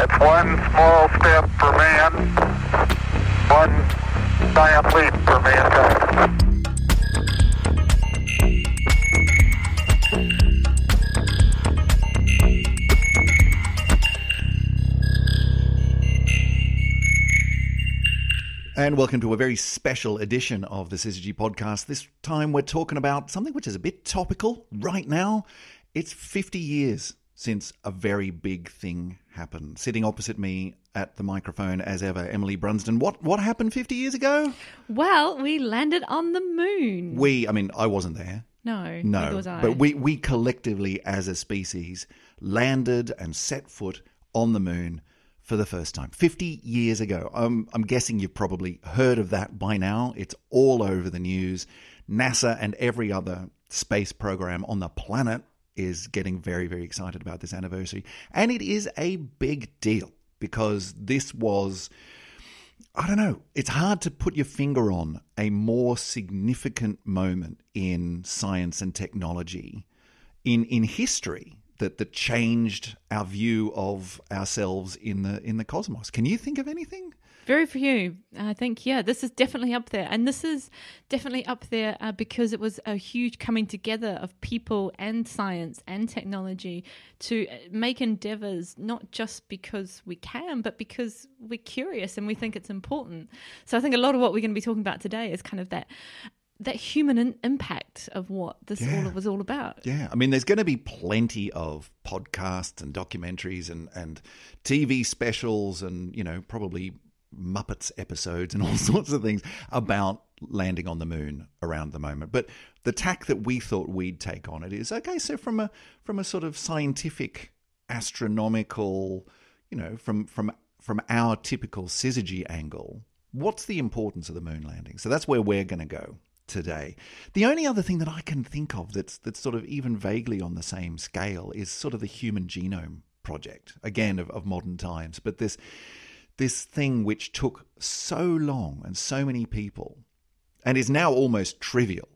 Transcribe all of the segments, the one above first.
It's one small step for man, one giant leap for mankind. And welcome to a very special edition of the Syzygy podcast. This time we're talking about something which is a bit topical right now. It's 50 years since a very big thing happened. Sitting opposite me at the microphone, as ever, Emily Brunsden. What what happened 50 years ago? Well, we landed on the moon. We, I mean, I wasn't there. no, No, was I. but we we collectively as a species landed and set foot on the moon for the first time 50 years ago. Um, I'm guessing you've probably heard of that by now. It's all over the news. NASA and every other space program on the planet is getting very very excited about this anniversary, and it is a big deal because this was I don't know. It's hard to put your finger on a more significant moment in science and technology in in history that that changed our view of ourselves in the in the cosmos. Can you think of anything? Very few. I think, yeah, this is definitely up there. And this is definitely up there uh, because it was a huge coming together of people and science and technology to uh, make endeavors, not just because we can, but because we're curious and we think it's important. So I think a lot of what we're going to be talking about today is kind of that. That human in- impact of what this Yeah. all was all about. Yeah, I mean, there's going to be plenty of podcasts and documentaries and and TV specials and you know probably Muppets episodes and all sorts of things about landing on the moon around the moment. But the tack that we thought we'd take on it is okay. So from a from a sort of scientific, astronomical, you know, from from from our typical syzygy angle, what's the importance of the moon landing? So that's where we're going to go today. The only other thing that I can think of that's that's sort of even vaguely on the same scale is sort of the Human Genome Project, again of, of modern times. But this this thing which took so long and so many people, and is now almost trivial.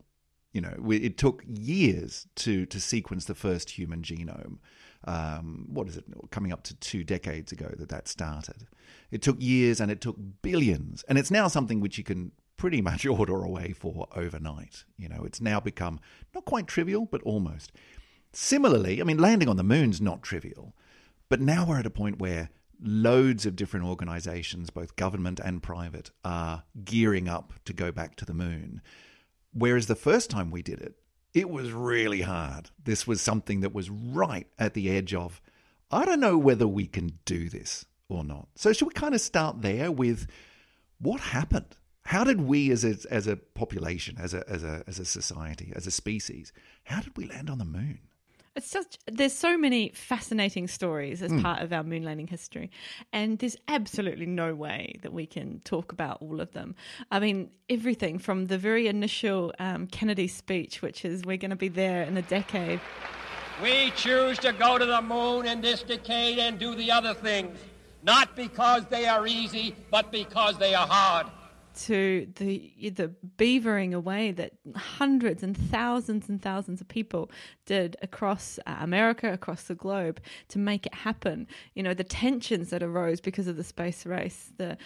You know, it took years to to sequence the first human genome. Um, what is it? Coming up to two decades ago that that started. It took years and it took billions, and it's now something which you can pretty much order away for overnight. You know, it's now become not quite trivial, but almost. Similarly, I mean, landing on the moon's not trivial, but now we're at a point where loads of different organizations, both government and private, are gearing up to go back to the moon. Whereas the first time we did it, it was really hard. This was something that was right at the edge of, I don't know whether we can do this or not. So, should we kind of start there with what happened? How did we, as a, as a population, as a, as, a, as a society, as a species, how did we land on the moon? It's such there's so many fascinating stories as part of our moon landing history, and there's absolutely no way that we can talk about all of them. I mean, everything from the very initial um, Kennedy speech, which is "We're going to be there in a decade," We choose to go to the moon in this decade and do the other things, not because they are easy, but because they are hard. To the the beavering away that hundreds and thousands and thousands of people did across uh, America, across the globe to make it happen. You know, the tensions that arose because of the space race, the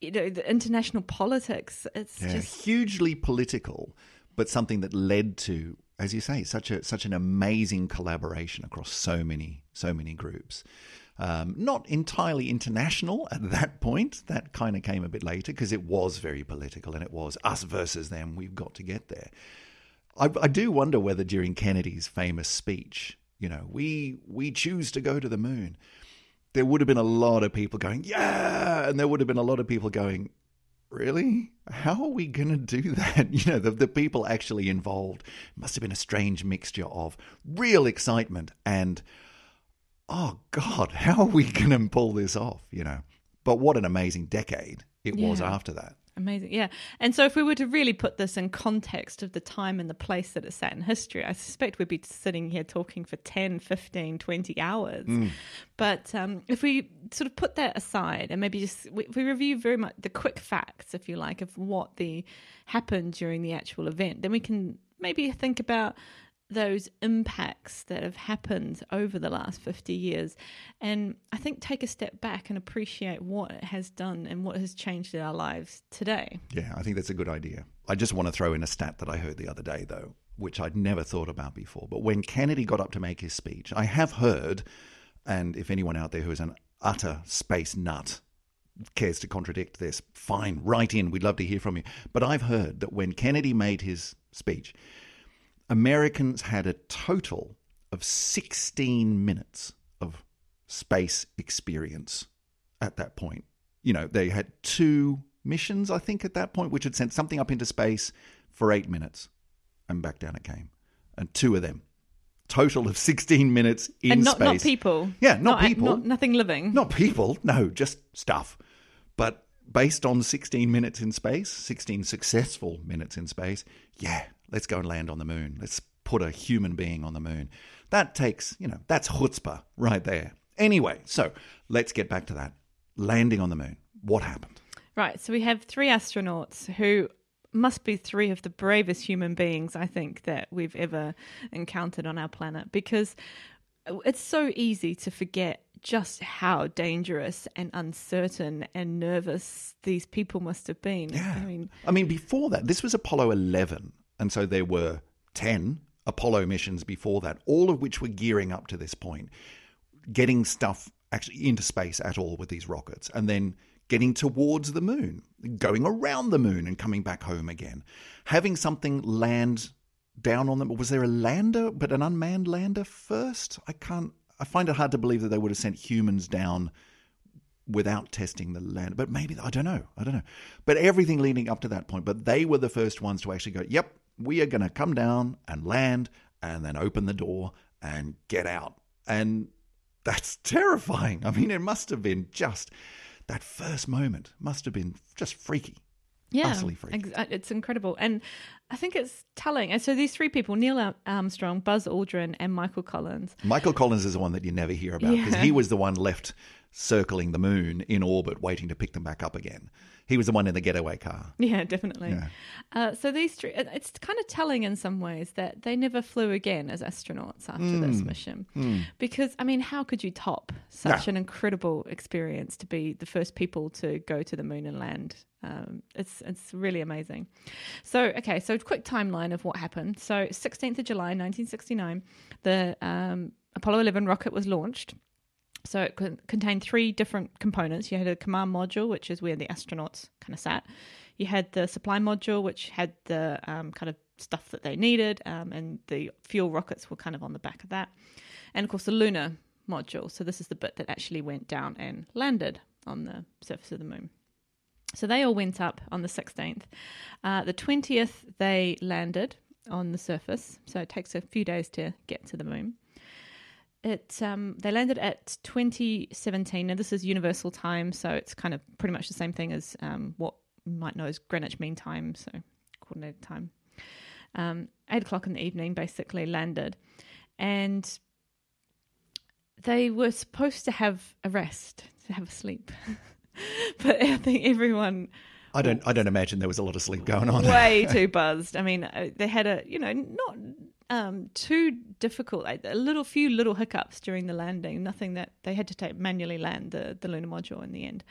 you know, the international politics. It's Yeah, just hugely political, but something that led to, as you say, such a such an amazing collaboration across so many so many groups. Um, not entirely international at that point. That kind of came a bit later because it was very political and it was us versus them. We've got to get there. I, I do wonder whether during Kennedy's famous speech, you know, we we choose to go to the moon. There would have been a lot of people going, yeah, and there would have been a lot of people going, really? How are we going to do that? You know, the, the people actually involved must have been a strange mixture of real excitement and, oh God, how are we going to pull this off? You know, but what an amazing decade it was after that. Amazing, yeah. And so, if we were to really put this in context of the time and the place that it sat in history, I suspect we'd be sitting here talking for 10, 15, 20 hours. But um, if we sort of put that aside and maybe just we, we review very much the quick facts, if you like, of what the happened during the actual event, then we can maybe think about those impacts that have happened over the last 50 years and I think take a step back and appreciate what it has done and what has changed in our lives today. Yeah, I think that's a good idea. I just want to throw in a stat that I heard the other day, though, which I'd never thought about before. But when Kennedy got up to make his speech, I have heard, and if anyone out there who is an utter space nut cares to contradict this, fine, write in. We'd love to hear from you. But I've heard that when Kennedy made his speech, Americans had a total of 16 minutes of space experience at that point. You know, they had two missions, I think, at that point, which had sent something up into space for eight minutes and back down it came. And two of them. Total of 16 minutes in space. and not, space. not people. Yeah, not people. Not, nothing living. Not people, no, just stuff. But based on 16 minutes in space, 16 successful minutes in space, yeah, let's go and land on the moon. Let's put a human being on the moon. That takes, you know, that's chutzpah right there. Anyway, so let's get back to that. Landing on the moon. What happened? Right. So we have three astronauts who must be three of the bravest human beings I think that we've ever encountered on our planet because it's so easy to forget just how dangerous and uncertain and nervous these people must have been. Yeah. I mean, I mean, before that, this was Apollo 11. And so there were 10 Apollo missions before that, all of which were gearing up to this point, getting stuff actually into space at all with these rockets, and then getting towards the moon, going around the moon and coming back home again, having something land down on them. Was there a lander, but an unmanned lander first? I can't. I find it hard to believe that they would have sent humans down without testing the lander. But maybe I don't know. I don't know. But everything leading up to that point. But they were the first ones to actually go. Yep, we are going to come down and land, and then open the door and get out. And that's terrifying. I mean, it must have been just that first moment must have been just freaky. yeah, Utterly freaky. uh, it's incredible, and I think it's telling. And so these three people: Neil Armstrong, Buzz Aldrin, and Michael Collins. Michael Collins is the one that you never hear about because Yeah. he was the one left circling the moon in orbit, waiting to pick them back up again. He was the one in the getaway car. Yeah, definitely. Yeah. Uh, so these three, it's kind of telling in some ways that they never flew again as astronauts after this Hmm. mission. Because, I mean, how could you top such an incredible experience to be the first people to go to the moon and land? Um, it's it's really amazing. So, okay, so quick timeline of what happened. So, 16th of July, 1969, the um, Apollo 11 rocket was launched. So it contained three different components. You had a command module, which is where the astronauts kind of sat. You had the supply module, which had the um, kind of stuff that they needed, um, and the fuel rockets were kind of on the back of that. And of course, the lunar module. So this is the bit that actually went down and landed on the surface of the moon. So they all went up on the 16th. Uh, the 20th, they landed on the surface. So it takes a few days to get to the moon it um, they landed at 2017 now this is universal time so it's kind of pretty much the same thing as um, what you might know as greenwich mean time so coordinated time um, 8 o'clock in the evening basically landed and they were supposed to have a rest to have a sleep but i think everyone I don't. I don't imagine there was a lot of sleep going on. way too buzzed. I mean, uh, they had a you know not um, too difficult, like, a little few little hiccups during the landing. Nothing that they had to take manually land the, the lunar module in the end.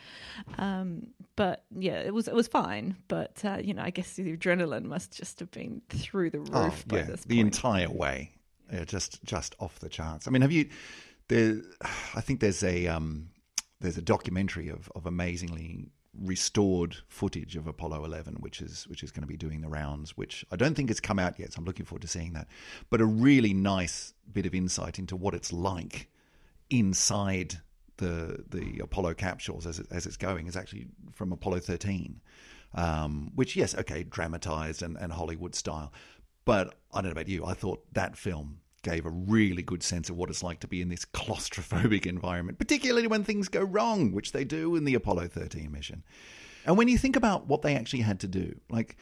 Um, but yeah, it was it was fine. But uh, you know, I guess the adrenaline must just have been through the roof Oh, by yeah, this the entire way, yeah, just just off the charts. I mean, have you? There, I think there's a um, there's a documentary of, of amazingly restored footage of Apollo 11, which is which is going to be doing the rounds. Which I don't think has come out yet, so I'm looking forward to seeing that. But a really nice bit of insight into what it's like inside the the Apollo capsules as it, as it's going is actually from Apollo 13, um, which yes, okay, dramatized and, and Hollywood style. But I don't know about you, I thought that film gave a really good sense of what it's like to be in this claustrophobic environment, particularly when things go wrong, which they do in the Apollo 13 mission. And when you think about what they actually had to do, like,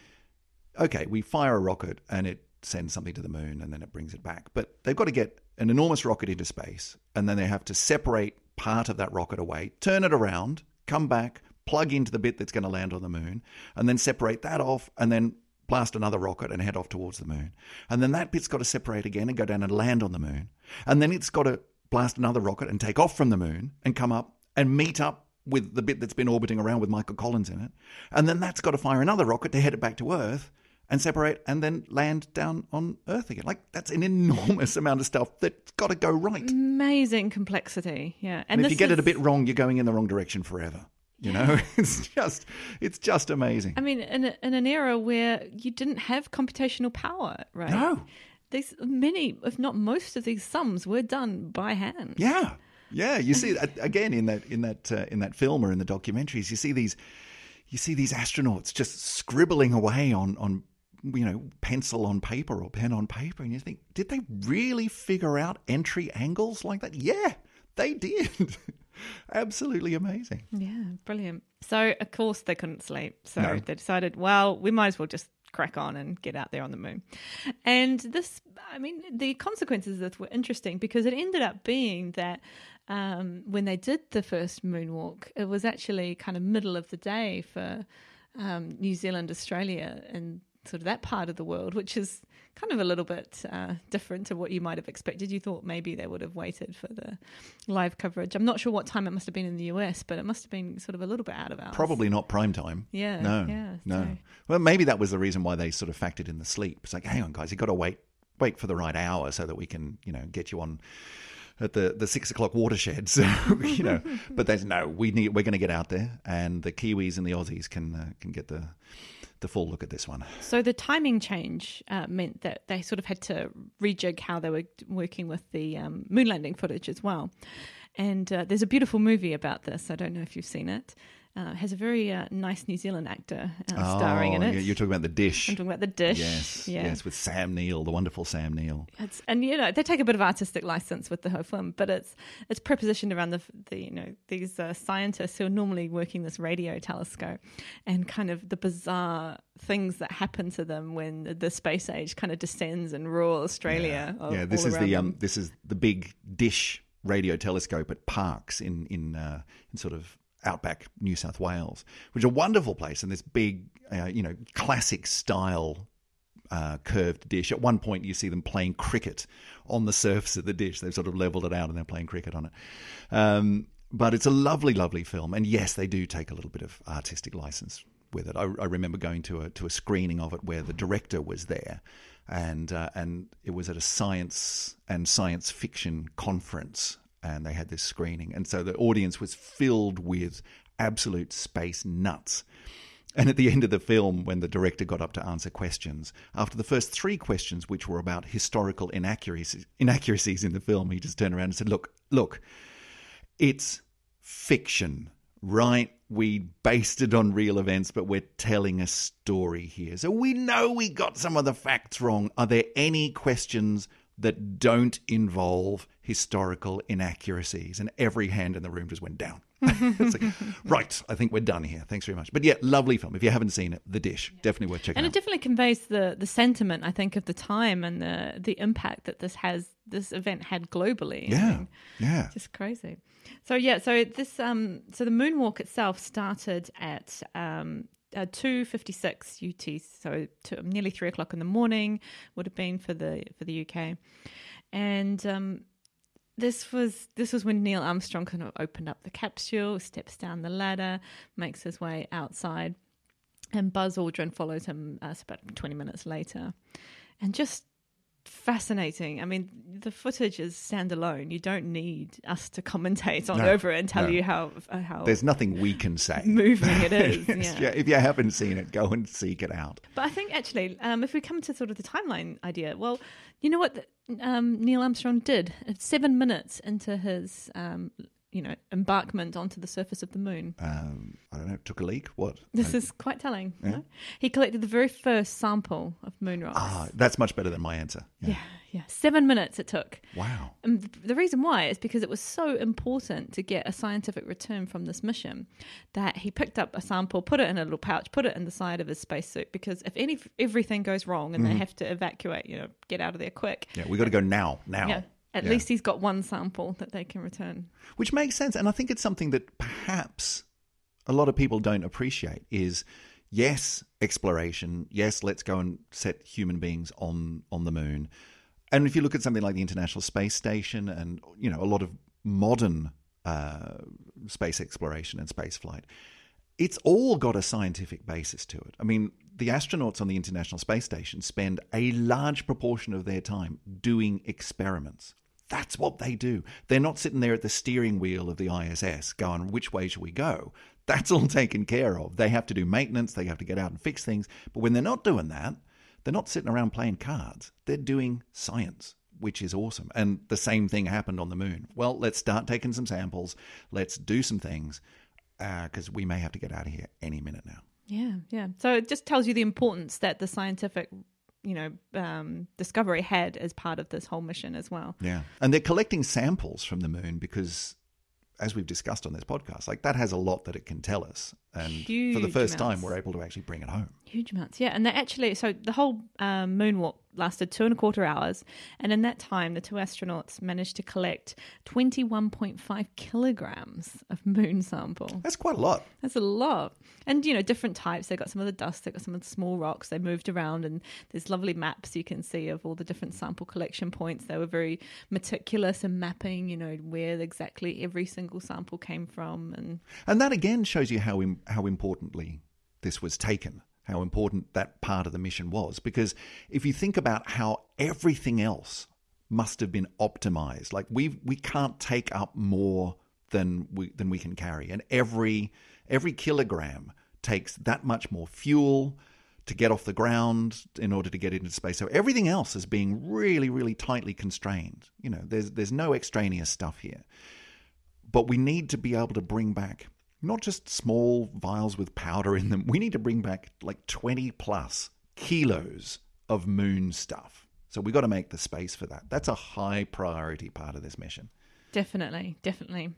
okay, we fire a rocket and it sends something to the moon and then it brings it back. But they've got to get an enormous rocket into space and then they have to separate part of that rocket away, turn it around, come back, plug into the bit that's going to land on the moon, and then separate that off and then blast another rocket and head off towards the moon. And then that bit's got to separate again and go down and land on the moon. And then it's got to blast another rocket and take off from the moon and come up and meet up with the bit that's been orbiting around with Michael Collins in it. And then that's got to fire another rocket to head it back to Earth and separate and then land down on Earth again. Like that's an enormous amount of stuff that's got to go right. Amazing complexity. Yeah. And if you get it a bit wrong, you're going in the wrong direction forever. You know, it's just it's just amazing. I mean, in, a, in an era where you didn't have computational power, right? No. These many, if not most, of these sums were done by hand. Yeah, yeah. You see again in that in that uh, in that film or in the documentaries, you see these you see these astronauts just scribbling away on on you know pencil on paper or pen on paper, and you think, did they really figure out entry angles like that? Yeah, they did. Absolutely amazing. Yeah, brilliant. So, of course, they couldn't sleep. So No. they decided, well, we might as well just crack on and get out there on the moon. And this, I mean, the consequences of this were interesting because it ended up being that um, when they did the first moonwalk, it was actually kind of middle of the day for um, New Zealand, Australia, and sort of that part of the world, which is kind of a little bit uh, different to what you might have expected. You thought maybe they would have waited for the live coverage. I'm not sure what time it must have been in the US, but it must have been sort of a little bit out of hours. Probably not prime time. Yeah, No. yeah, No. so- Well, maybe that was the reason why they sort of factored in the sleep. It's like, hang on, guys, you've got to wait wait for the right hour so that we can, you know, get you on at the, the six o'clock watershed. So, you know, but there's no, we need, we're going to get out there and the Kiwis and the Aussies can, uh, can get the, the full look at this one. So the timing change uh, meant that they sort of had to rejig how they were working with the um, moon landing footage as well. And uh, there's a beautiful movie about this. I don't know if you've seen it. Uh, has a very uh, nice New Zealand actor uh, starring in Oh, it. You're talking about the dish. I'm talking about the dish. Yes, yeah. yes, with Sam Neill, the wonderful Sam Neill. It's, and you know they take a bit of artistic license with the whole film, but it's it's prepositioned around the, the you know these uh, scientists who are normally working this radio telescope, and kind of the bizarre things that happen to them when the, space age kind of descends in rural Australia. all- yeah, this is the um, this is the big dish radio telescope at Parkes in in uh, in sort of outback New South Wales, which is a wonderful place, and this big, uh, you know, classic style. Uh, curved dish. At one point, you see them playing cricket on the surface of the dish. They've sort of leveled it out and they're playing cricket on it. Um, but it's a lovely, lovely film. And yes, they do take a little bit of artistic license with it. I, I remember going to a to a screening of it where the director was there, and uh, and it was at a science and science fiction conference, and they had this screening, and so the audience was filled with absolute space nuts. And at the end of the film, when the director got up to answer questions, after the first three questions, which were about historical inaccuracies, inaccuracies in the film, he just turned around and said, "Look, look, it's fiction, right? We based it on real events, but we're telling a story here. So we know we got some of the facts wrong. Are there any questions that don't involve historical inaccuracies? And every hand in the room just went down. It's like, right, I think we're done here. Thanks very much. But yeah, lovely film. If you haven't seen it, The Dish, definitely worth checking and out. it definitely conveys the the sentiment I think of the time and the the impact that this has this event had globally. I yeah, mean, yeah. just crazy. So yeah, so this um so the moonwalk itself started at um uh, two fifty six UT, so to, nearly three o'clock in the morning would have been for the for the UK, and um this was this was when Neil Armstrong kind of opened up the capsule, steps down the ladder, makes his way outside, and Buzz Aldrin follows him uh, about twenty minutes later, and just fascinating. I mean, the footage is standalone. You don't need us to commentate on No, over it and tell no. you how uh, how There's nothing we can say. moving it is. Yes, yeah. yeah, If you haven't seen it, go and seek it out. But I think actually, um, if we come to sort of the timeline idea, well, you know what um, Neil Armstrong did? Seven minutes into his, um, you know, embarkment onto the surface of the moon. Um, I don't know, took a leak? What? This is quite telling. you know? He collected the very first sample of moon rocks. Ah, that's much better than my answer. Yeah. yeah, yeah. Seven minutes it took. Wow. And the reason why is because it was so important to get a scientific return from this mission that he picked up a sample, put it in a little pouch, put it in the side of his spacesuit. Because if any everything goes wrong and they have to evacuate, you know, get out of there quick, Yeah, we got to go now. Now. yeah, at Yeah. least he's got one sample that they can return. Which makes sense, and I think it's something that perhaps a lot of people don't appreciate is yes, exploration. Yes, let's go and set human beings on on the moon. And if you look at something like the International Space Station and you know a lot of modern uh, space exploration and space flight, it's all got a scientific basis to it. I mean, the astronauts on the International Space Station spend a large proportion of their time doing experiments. That's what they do. They're not sitting there at the steering wheel of the ISS going, which way should we go? That's all taken care of. They have to do maintenance, they have to get out and fix things. But when they're not doing that, they're not sitting around playing cards. They're doing science, which is awesome. And the same thing happened on the moon. Well, let's start taking some samples, let's do some things, because uh, we may have to get out of here any minute now. Yeah, yeah. So it just tells you the importance that the scientific you know um, discovery had as part of this whole mission as well yeah and they're collecting samples from the moon because as we've discussed on this podcast, like that has a lot that it can tell us. And Huge for the first amounts. time, we're able to actually bring it home. Huge amounts, yeah. And they actually, so the whole um, moonwalk lasted two and a quarter hours. And in that time, the two astronauts managed to collect 21.5 kilograms of moon sample. That's quite a lot. That's a lot. And, you know, different types. They got some of the dust, they got some of the small rocks. They moved around, and there's lovely maps you can see of all the different sample collection points. They were very meticulous in mapping, you know, where exactly every single sample came from. And And that again shows you how im- how importantly this was taken, how important that part of the mission was. Because if you think about how everything else must have been optimized, like we we can't take up more than we than we can carry, and every every kilogram takes that much more fuel to get off the ground in order to get into space. So everything else is being really, really tightly constrained. You know, there's there's no extraneous stuff here. But we need to be able to bring back not just small vials with powder in them. We need to bring back like 20 plus kilos of moon stuff. So we've got to make the space for that. That's a high priority part of this mission. Definitely, definitely.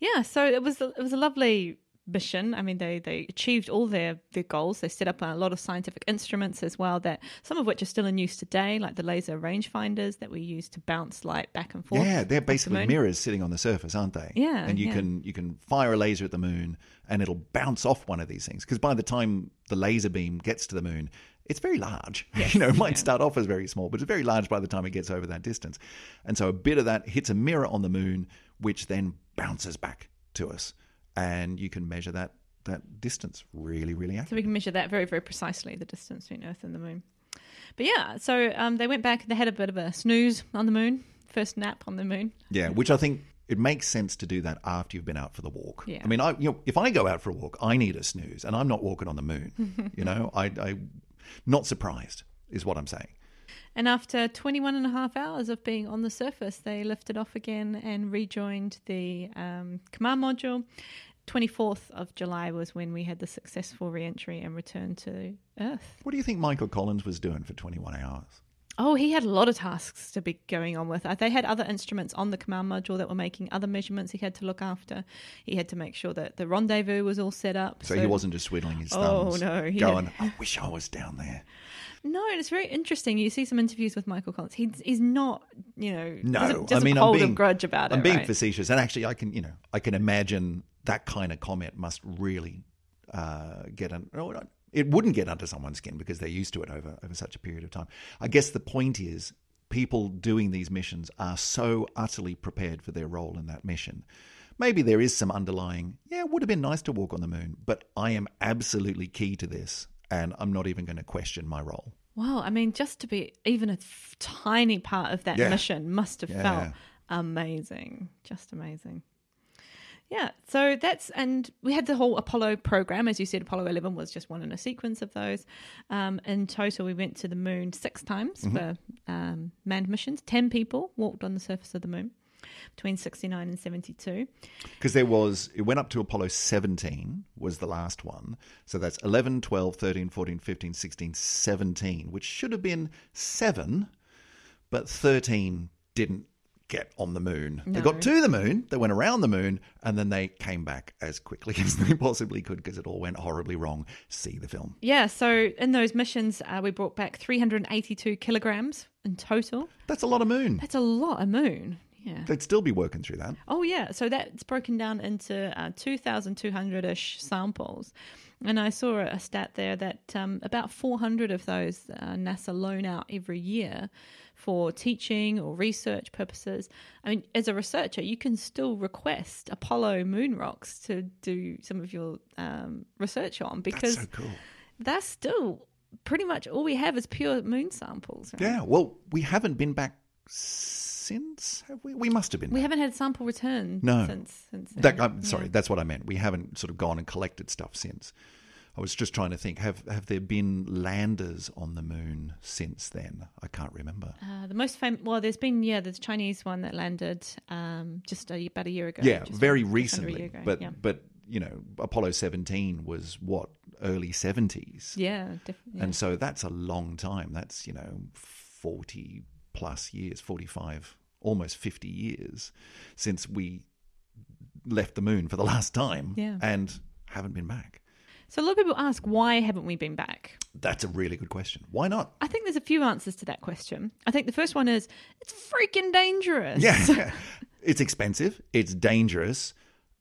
Yeah, so it was it was a lovely mission. I mean, they they achieved all their their goals. They set up a lot of scientific instruments as well that some of which are still in use today, like the laser rangefinders that we use to bounce light back and forth. Yeah, they're off the basically mirrors sitting on the surface, aren't they? Yeah, and you yeah. can you can fire a laser at the moon, and it'll bounce off one of these things. Because by the time the laser beam gets to the moon, it's very large. you know, it might start off as very small, but it's very large by the time it gets over that distance. And so a bit of that hits a mirror on the moon, which then bounces back to us, and you can measure that that distance really, really accurately. So we can measure that very, very precisely, the distance between Earth and the Moon. But yeah, so um, they went back, they had a bit of a snooze on the Moon, first nap on the Moon. Yeah, which I think it makes sense to do that after you've been out for the walk. Yeah. I mean, I you know, if I go out for a walk, I need a snooze, and I'm not walking on the moon. you know, I, I not surprised is what I'm saying. And after 21 and a half hours of being on the surface, they lifted off again and rejoined the um, command module. 24th of July was when we had the successful re-entry and return to Earth. What do you think Michael Collins was doing for 21 hours? Oh, he had a lot of tasks to be going on with. Uh, They had other instruments on the command module that were making other measurements he had to look after. He had to make sure that the rendezvous was all set up. So, he wasn't just twiddling his thumbs. Oh, no, he going, had- "I wish I was down there." No, it's very interesting. You see some interviews with Michael Collins. He's he's not, you know, No, doesn't, doesn't I mean, hold I'm being a grudge about it. I'm being right? facetious, and actually, I can you know I can imagine that kind of comment must really uh, get an. no, it wouldn't get under someone's skin because they're used to it over over such a period of time. I guess the point is people doing these missions are so utterly prepared for their role in that mission. Maybe there is some underlying, yeah, it would have been nice to walk on the moon, but I am absolutely key to this, and I'm not even going to question my role. Wow, I mean, just to be even a tiny part of that Yeah. mission must have Yeah. felt amazing, just amazing. Yeah, so that's and we had the whole Apollo program, as you said. Apollo eleven was just one in a sequence of those. Um, in total, we went to the moon six times Mm-hmm. for um, manned missions. Ten people walked on the surface of the moon between sixty nine and seventy two. Because there was, it went up to Apollo 17, was the last one. So that's 11, 12, 13, 14, 15, 16, 17, which should have been seven, but 13 didn't get on the moon. They got to the moon, they went around the moon, and then they came back as quickly as they possibly could because it all went horribly wrong. See the film. Yeah, so in those missions, uh, we brought back three hundred eighty two kilograms in total. That's a lot of moon. That's a lot of moon. Yeah. They'd still be working through that. Oh, yeah. So that's broken down into uh, 2,200 ish samples. And I saw a stat there that um, about 400 of those uh, NASA loan out every year for teaching or research purposes. I mean, as a researcher, you can still request Apollo moon rocks to do some of your um, research on because That's so cool. that's still pretty much all we have is pure moon samples. Right? Yeah. Well, we haven't been back since, have we? We must have been. We back. haven't had sample return No. since. since That. I'm sorry, Yeah. that's what I meant. We haven't sort of gone and collected stuff since. I was just trying to think have have there been landers on the moon since then? I can't remember. Uh, the most famous, well, there's been, yeah, there's Chinese one that landed um, just a, about a year ago. yeah, very recently. ago, But yeah. but you know, Apollo 17 was what early 70s. yeah, definitely. And so that's a long time. That's, you know, 40 plus years, 45, almost 50 years since we left the moon for the last time Yeah. and haven't been back. So a lot of people ask, why haven't we been back? That's a really good question. Why not? I think there's a few answers to that question. I think the first one is it's freaking dangerous. Yeah. it's expensive, it's dangerous.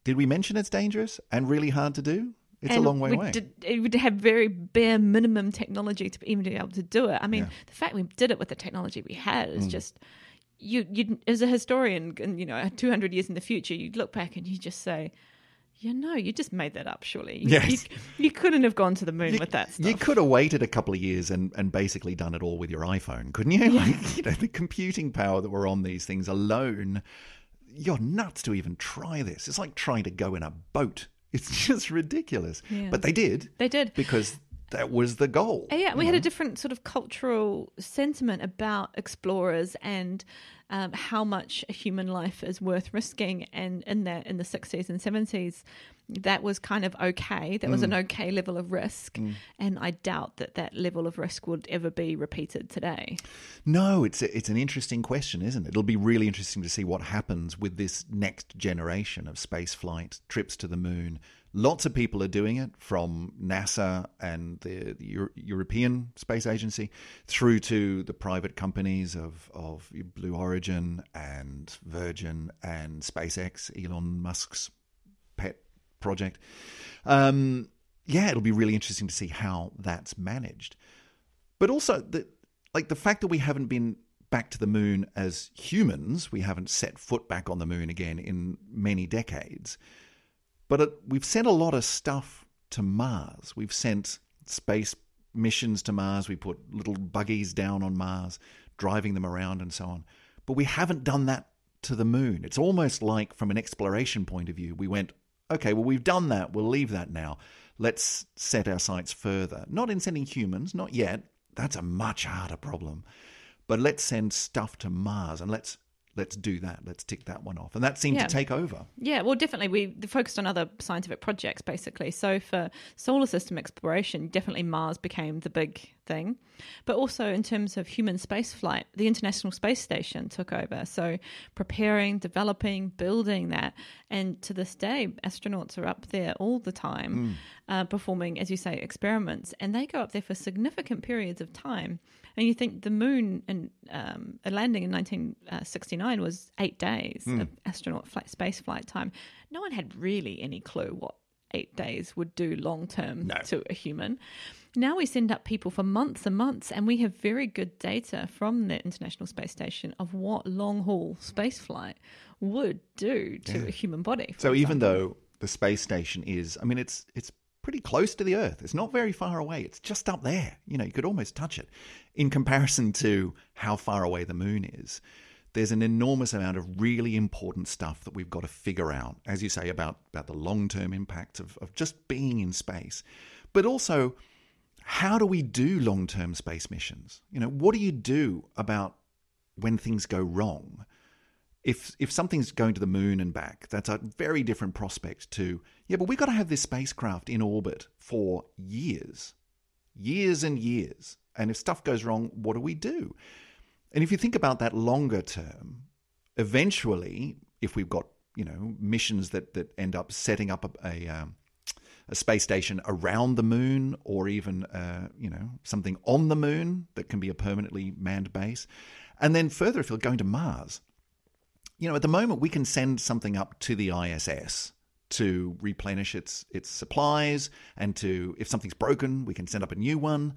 Did we mention it's dangerous and really hard to do? It's And a long way we away. Did, it would have very bare minimum technology to even be able to do it. I mean, Yeah. Mm. the fact we did it with the technology we had is just you. You as a historian, and you know, two hundred years in the future, you'd look back and you just say, "You know, you just made that up. Surely, you, Yes. you, you couldn't have gone to the moon with that stuff." You could have waited a couple of years and, and basically done it all with your iPhone, couldn't you? Like, you know, the computing power that were on these things alone, you're nuts to even try this. It's like trying to go in a boat. It's just ridiculous. Yeah. But they did. They did. Because that was the goal. Yeah, we had a different sort of cultural sentiment about explorers and um, how much a human life is worth risking. And in the in the sixties and seventies, that was kind of okay. That was an okay level of risk, and I doubt that that level of risk would ever be repeated today. No, it's a, it's an interesting question, isn't it? It'll be really interesting to see what happens with this next generation of space flight, trips to the moon. Lots of people are doing it, from NASA and the, Euro- European Space Agency through to the private companies of, of Blue Origin and Virgin and SpaceX, Elon Musk's pet project. Um, yeah, it'll be really interesting to see how that's managed but also the like the fact that we haven't been back to the moon as humans, we haven't set foot back on the moon again in many decades. But it, we've sent a lot of stuff to Mars. We've sent space missions to Mars. We put little buggies down on Mars, driving them around and so on. But we haven't done that to the moon. It's almost like, from an exploration point of view, we went, okay, well, we've done that. We'll leave that now. Let's set our sights further. Not in sending humans, not yet. That's a much harder problem. But let's send stuff to Mars and let's let's do that. Let's tick that one off. And that seemed Yeah. to take over. Yeah, well, definitely. We focused on other scientific projects, basically. So for solar system exploration, definitely Mars became the big thing. But also in terms of human spaceflight, the International Space Station took over. So preparing, developing, building that. And to this day, astronauts are up there all the time uh, performing, as you say, experiments. And they go up there for significant periods of time. And you think the moon and um, a landing in 1969 was eight days of astronaut flight, space flight time. No one had really any clue what eight days would do long term No. to a human. Now we send up people for months and months, and we have very good data from the International Space Station of what long haul space flight would do to a human body. So even though the space station is, I mean, it's it's pretty close to the Earth. It's not very far away. It's just up there. You know, you could almost touch it. In comparison to how far away the moon is, there's an enormous amount of really important stuff that we've got to figure out, as you say, about about the long term impact of, of just being in space, but also how do we do long term space missions? You know, what do you do about when things go wrong? if if something's going to the moon and back, that's a very different prospect to yeah, but we've got to have this spacecraft in orbit for years, years and years. And if stuff goes wrong, what do we do? And if you think about that longer term, eventually, if we've got you know missions that that end up setting up a, a um, a space station around the moon or even uh, you know something on the moon that can be a permanently manned base and then further if you're going to mars you know, at the moment we can send something up to the ISS to replenish its its supplies and to if something's broken, we can send up a new one.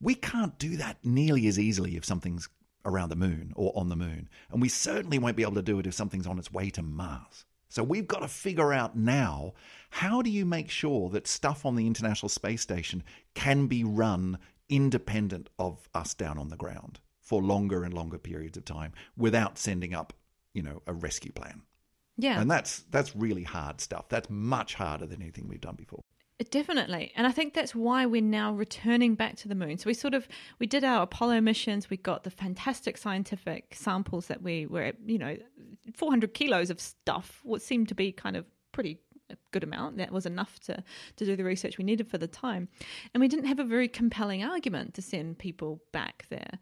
We can't do that nearly as easily if something's around the moon or on the moon. And we certainly won't be able to do it if something's on its way to Mars. So we've got to figure out now how do you make sure that stuff on the International Space Station can be run independent of us down on the ground for longer and longer periods of time without sending up, you know, a rescue plan. Yeah. And that's that's really hard stuff. That's much harder than anything we've done before. Definitely. And I think that's why we're now returning back to the moon. So we sort of we did our Apollo missions, we got the fantastic scientific samples that we were, you know, 400 kilos of stuff, what seemed to be kind of pretty good amount. That was enough to, to do the research we needed for the time. And we didn't have a very compelling argument to send people back there.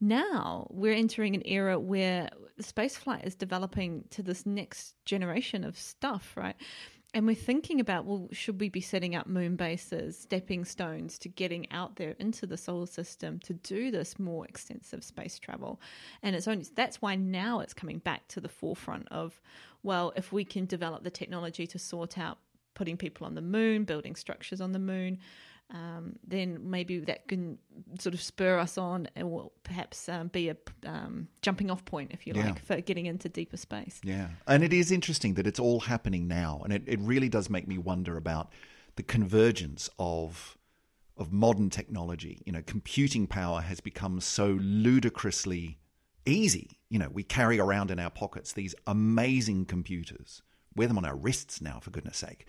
Now we're entering an era where spaceflight is developing to this next generation of stuff, right? And we're thinking about, well, should we be setting up moon bases, stepping stones to getting out there into the solar system to do this more extensive space travel? And it's only that's why now it's coming back to the forefront of, well, if we can develop the technology to sort out putting people on the moon, building structures on the moon, um, then maybe that can sort of spur us on and will perhaps um, be a um, jumping off point, if you Yeah. like, for getting into deeper space. Yeah. And it is interesting that it's all happening now. And it, it really does make me wonder about the convergence of of modern technology. You know, computing power has become so ludicrously easy. You know, we carry around in our pockets these amazing computers. Wear them on our wrists now, for goodness sake.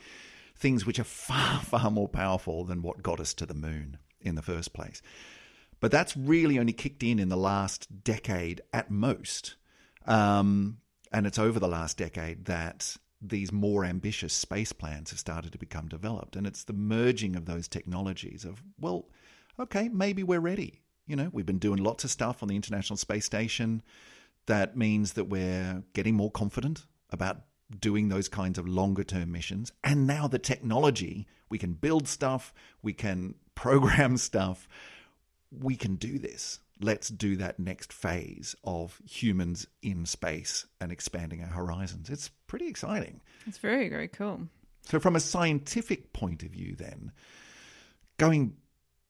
Things which are far, far more powerful than what got us to the moon in the first place. But that's really only kicked in in the last decade at most. Um, and it's over the last decade that these more ambitious space plans have started to become developed. And it's the merging of those technologies of, well, okay, maybe we're ready. You know, we've been doing lots of stuff on the International Space Station. That means that we're getting more confident about doing those kinds of longer term missions. And now the technology, we can build stuff, we can program stuff, we can do this. Let's do that next phase of humans in space and expanding our horizons. It's pretty exciting. It's very, very cool. So, from a scientific point of view, then going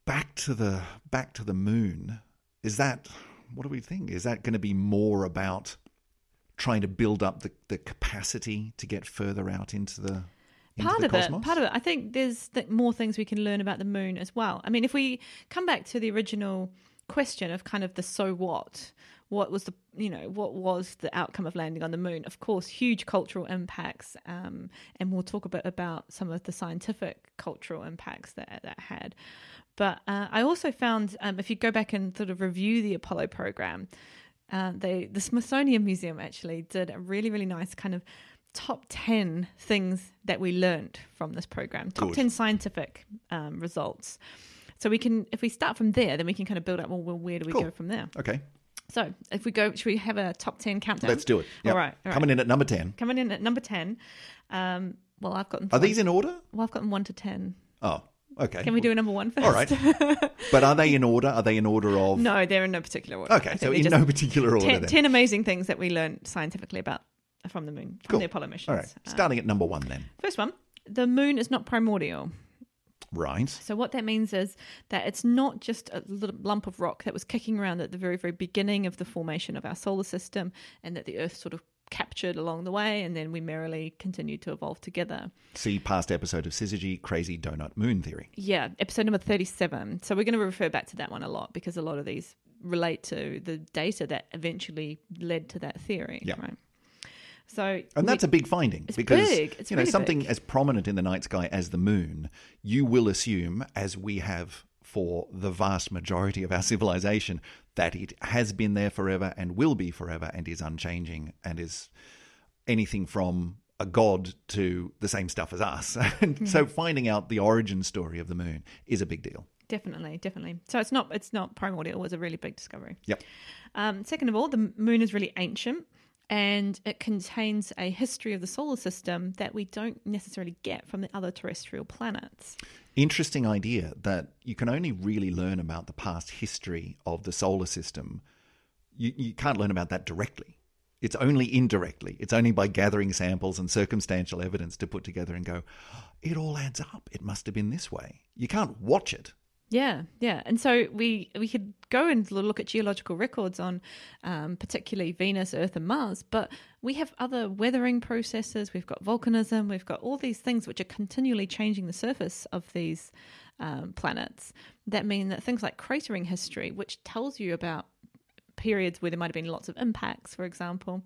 back to the back to the moon, is that what do we think? Is that going to be more about trying to build up the, the capacity to get further out into the into part the of cosmos? it part of it i think there's th- more things we can learn about the moon as well. I mean if we come back to the original question of kind of the so what what was the you know what was the outcome of landing on the moon? Of course huge cultural impacts um, and we'll talk a bit about some of the scientific cultural impacts that that had. But uh, i also found um, if you go back and sort of review the apollo program uh, they the smithsonian museum actually did a really really nice kind of top 10 things that we learned from this program top Good. 10 scientific um, results so we can if we start from there then we can kind of build up well, well where do we Cool. go from there Okay, so if we go should we have a top 10 countdown let's do it. Yep. all right, all right. Coming in at number 10. coming in at number 10 um, well i've gotten Are these in order? well i've gotten 1 to 10 Oh, okay. can we do a number 1 first All right. but are they in order? Are they in order of. no they're in no particular order Okay, so in no particular order 10, amazing things that we learned scientifically about from the moon from Cool. the apollo missions All right, Uh, starting at number one then. first one the moon is not primordial Right. So what that means is that it's not just a little lump of rock that was kicking around at the very, very beginning of the formation of our solar system, and that the Earth sort of captured along the way, and then we merrily continued to evolve together. See past episode of Syzygy, Crazy Donut Moon Theory. Yeah, episode number thirty-seven. So we're going to refer back to that one a lot because a lot of these relate to the data that eventually led to that theory. Yeah. Right. So And that's we- a big finding because big. You know really something big. as prominent in the night sky as the moon, you will assume, as we have for the vast majority of our civilization, that it has been there forever and will be forever and is unchanging and is anything from a god to the same stuff as us. And Mm-hmm. so finding out the origin story of the moon is a big deal. definitely, definitely. So it's not it's not primordial. It was a really big discovery. Yep. Um, second of all, the moon is really ancient and it contains a history of the solar system that we don't necessarily get from the other terrestrial planets. interesting idea that you can only really learn about the past history of the solar system. You, you can't learn about that directly. It's only indirectly. It's only by gathering samples and circumstantial evidence to put together and go, oh, it all adds up. It must have been this way. You can't watch it. Yeah, yeah, and so we we could go and look at geological records on, um, particularly Venus, Earth, and Mars. But we have other weathering processes. We've got volcanism. We've got all these things which are continually changing the surface of these um, planets. That mean that things like cratering history, which tells you about periods where there might have been lots of impacts, for example,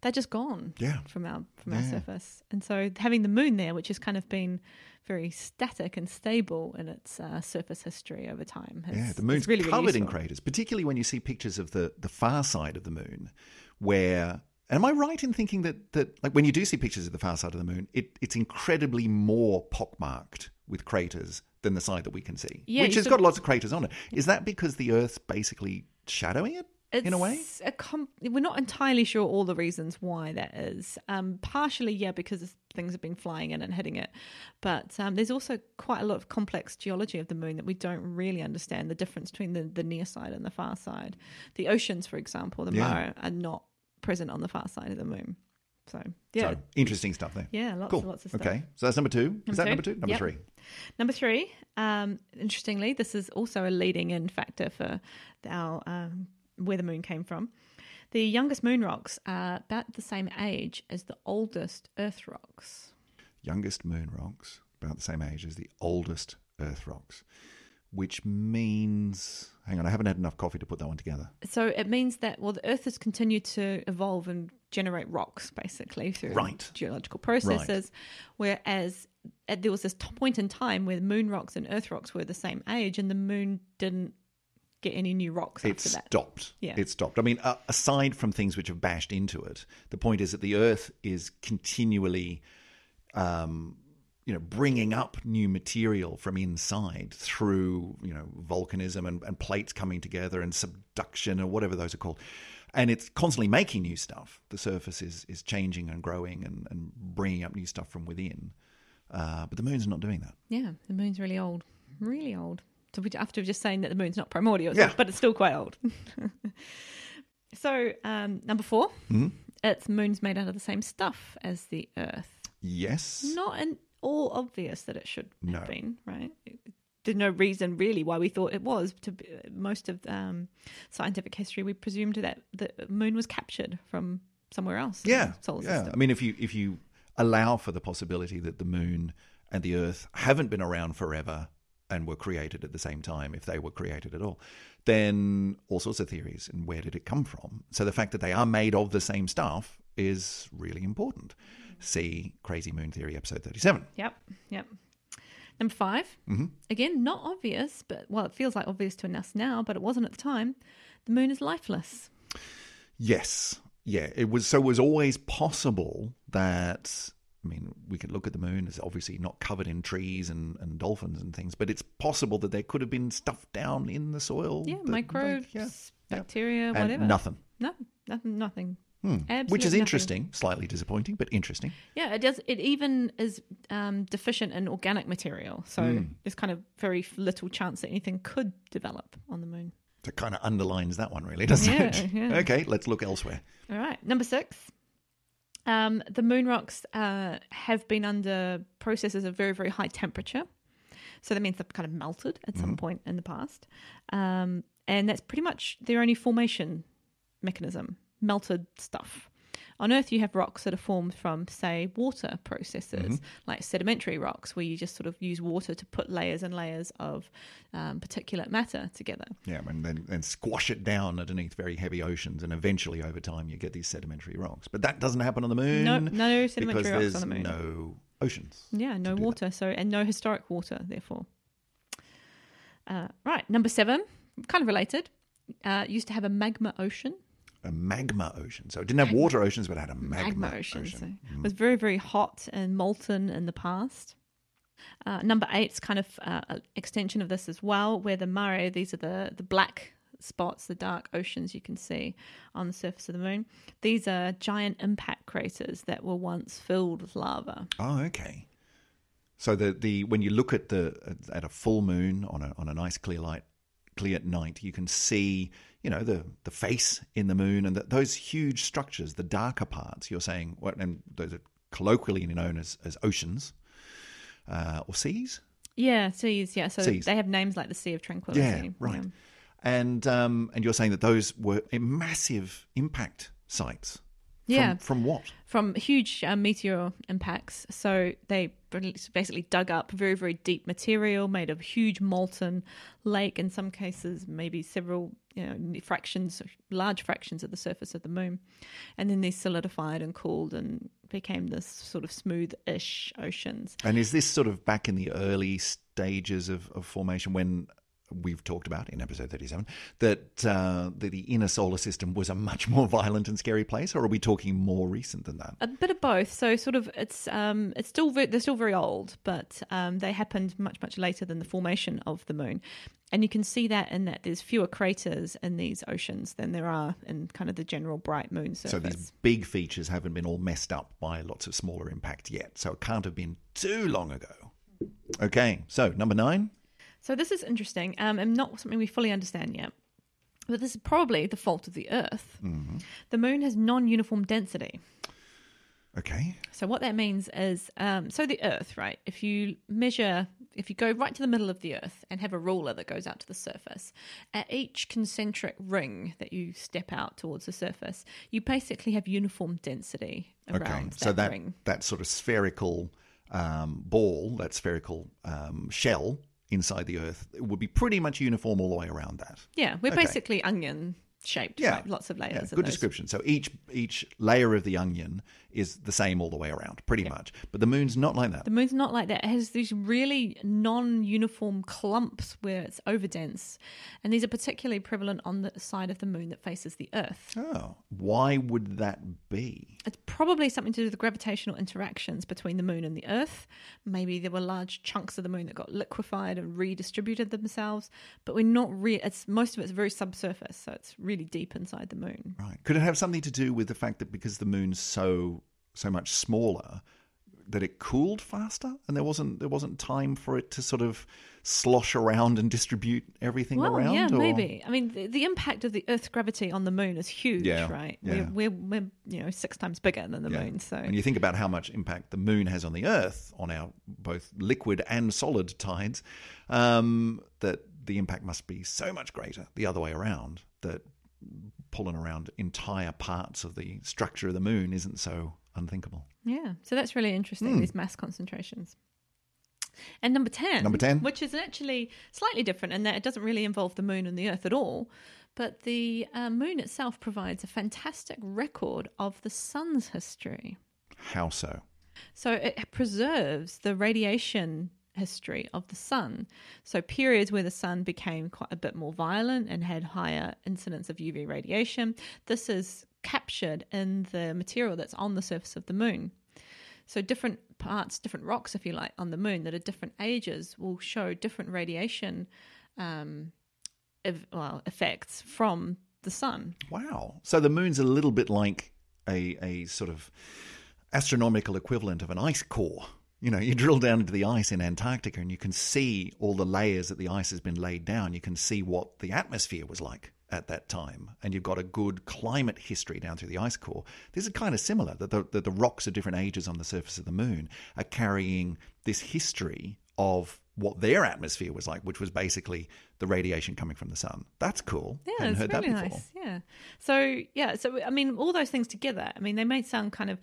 they're just gone Yeah. from our from our surface. And so having the moon there, which has kind of been very static and stable in its uh, surface history over time, has, Yeah, the moon's really, really covered in craters, particularly when you see pictures of the, the far side of the moon, where. Am I right in thinking that, that like when you do see pictures of the far side of the moon, it, it's incredibly more pockmarked with craters than the side that we can see, Yeah, which has got of- lots of craters on it. Is that because the Earth's basically shadowing it in a way? A com- we're not entirely sure all the reasons why that is. Um, partially, yeah, because things have been flying in and hitting it, but um, there's also quite a lot of complex geology of the moon that we don't really understand the difference between the, the near side and the far side. The oceans, for example, the Yeah. Mare, are not present on the far side of the moon. So yeah, So interesting stuff there. yeah, lots cool. and lots of stuff. Okay, so that's number two. Is that two? number two? Number Yep. three. Number three, um, interestingly, this is also a leading in factor for our um, where the moon came from. The youngest moon rocks are about the same age as the oldest Earth rocks. youngest moon rocks, about the same age as the oldest Earth rocks, which means, hang on, I haven't had enough coffee to put that one together. So it means that well, the Earth has continued to evolve and generate rocks basically through Right. geological processes, whereas at, there was this point in time where moon rocks and Earth rocks were the same age, and the moon didn't get any new rocks It after that. stopped. Yeah. It stopped. I mean, uh, aside from things which have bashed into it, the point is that the Earth is continually, um, you know, bringing up new material from inside through, you know, volcanism and, and plates coming together and subduction or whatever those are called. And it's constantly making new stuff. The surface is, is changing and growing and, and bringing up new stuff from within. Uh, but the moon's not doing that. Yeah, the moon's really old, really old. So we after just saying that the moon's not primordial, Yeah. but it's still quite old. so um, number 4 Mm-hmm. its moon's made out of the same stuff as the Earth. Yes. Not at all obvious that it should No. have been, right? There's no reason really why we thought it was. To be, most of um, scientific history, we presumed that the moon was captured from somewhere else. Yeah, solar yeah. system. I mean, if you if you allow for the possibility that the moon and the Earth haven't been around forever and were created at the same time, if they were created at all, then all sorts of theories and where did it come from? So the fact that they are made of the same stuff is really important. See Crazy Moon Theory, episode thirty-seven. Yep, yep. Number 5 Mm-hmm. Again, not obvious, but well, it feels like obvious to us now, but it wasn't at the time. The moon is lifeless. Yes. Yeah. It was so it was always possible that I mean, we could look at the moon. It's obviously not covered in trees and, and dolphins and things, but it's possible that there could have been stuff down in the soil. Yeah, that- microbes, yeah, yeah. bacteria, And whatever. nothing. No, nothing, nothing. Hmm. Which is nothing. interesting, slightly disappointing, but interesting. Yeah, it does. It even is um, deficient in organic material, so Hmm. there's kind of very little chance that anything could develop on the moon. So it kind of underlines that one, really, doesn't Yeah, it? yeah. Okay, let's look elsewhere. All right, number six. Um, the moon rocks uh, have been under processes of very, very high temperature. So that means they've kind of melted at some point in the past. Um, and that's pretty much their only formation mechanism melted stuff. On Earth, you have rocks that are formed from, say, water processes, like sedimentary rocks, where you just sort of use water to put layers and layers of um, particulate matter together. Yeah, and then and squash it down underneath very heavy oceans, and eventually, over time, you get these sedimentary rocks. But that doesn't happen on the moon. No- no sedimentary rocks on the moon. No oceans. Yeah, no do that. water. So and no historic water, therefore. Uh, right, number seven, kind of related. Uh, used to have a magma ocean. A magma ocean. So it didn't have water oceans, but it had a magma, ocean. ocean. Mm. It was very, very hot and molten in the past. Uh, number eight is kind of uh, an extension of this as well, where the mare, these are the, the black spots, the dark oceans you can see on the surface of the moon. These are giant impact craters that were once filled with lava. Oh, okay. So the the when you look at the at a full moon on a on a nice clear light clear night, you can see you know, the the face in the moon and the, those huge structures, the darker parts. You're saying, what, and those are colloquially known as as oceans uh, or seas. Yeah, seas. Yeah, so Seas. they have names like the Sea of Tranquility. Yeah, right. And um, and you're saying that those were massive impact sites. From, Yeah. From what? from huge uh, meteor impacts. So they basically dug up very, very deep material made of huge molten lake. In some cases, maybe several you know, fractions, large fractions of the surface of the moon, and then they solidified and cooled and became this sort of smooth-ish oceans. And is this sort of back in the early stages of, of formation when we've talked about in episode 37 that, uh, that the inner solar system was a much more violent and scary place, or are we talking more recent than that? A bit of both. So sort of it's um it's still ve- they're still very old, but um, they happened much much later than the formation of the moon, and you can see that in that there's fewer craters in these oceans than there are in kind of the general bright moon surface. So these big features haven't been all messed up by lots of smaller impacts yet. So it can't have been too long ago. Okay, so number nine. So this is interesting, um, and not something we fully understand yet. But this is probably the fault of the Earth. The moon has non-uniform density. Okay. So what that means is, um, so the Earth, right? If you measure, if you go right to the middle of the Earth and have a ruler that goes out to the surface, at each concentric ring that you step out towards the surface, you basically have uniform density around Okay. that, So that ring. that sort of spherical um, ball, that spherical um, shell inside the Earth, it would be pretty much uniform all the way around that. Yeah, we're Okay. basically onion shaped. Yeah, right? lots of layers. Yeah, good description. So each each layer of the onion is the same all the way around, pretty much. But the moon's not like that. The moon's not like that. It has these really non-uniform clumps where it's overdense, and these are particularly prevalent on the side of the moon that faces the Earth. oh, why would that be? It's probably something to do with the gravitational interactions between the moon and the Earth. Maybe there were large chunks of the moon that got liquefied and redistributed themselves, but we're not re- It's most of it's very subsurface, so it's really deep inside the moon. Right? Could it have something to do with the fact that because the moon's so so much smaller, that it cooled faster, and there wasn't there wasn't time for it to sort of slosh around and distribute everything Well, around? yeah, or- maybe. I mean, the, the impact of the Earth's gravity on the moon is huge, Yeah, right? yeah. We're, we're, we're, you know, six times bigger than the Yeah. moon, so when you think about how much impact the moon has on the Earth, on our both liquid and solid tides, um, that the impact must be so much greater the other way around. That pulling around entire parts of the structure of the moon isn't so unthinkable. Yeah, so that's really interesting, these mass concentrations. And number 10. Hmm. Number 10. Which is actually slightly different in that it doesn't really involve the moon and the earth at all. But the uh, moon itself provides a fantastic record of the sun's history. How so? So it preserves the radiation history of the sun. So periods where the sun became quite a bit more violent and had higher incidence of UV radiation, this is captured in the material that's on the surface of the moon. So different parts, different rocks, if you like, on the moon that are different ages will show different radiation um, ev- well, effects from the sun. Wow. So the moon's a little bit like a, a sort of astronomical equivalent of an ice core. You know, you drill down into the ice in Antarctica and you can see all the layers that the ice has been laid down. You can see what the atmosphere was like at that time. And you've got a good climate history down through the ice core. This is kind of similar that the, that the rocks of different ages on the surface of the moon are carrying this history of what their atmosphere was like, which was basically the radiation coming from the sun. That's cool. Yeah, Hadn't it's heard really that before. nice. Yeah. So yeah, so I mean, all those things together. I mean, they may sound kind of.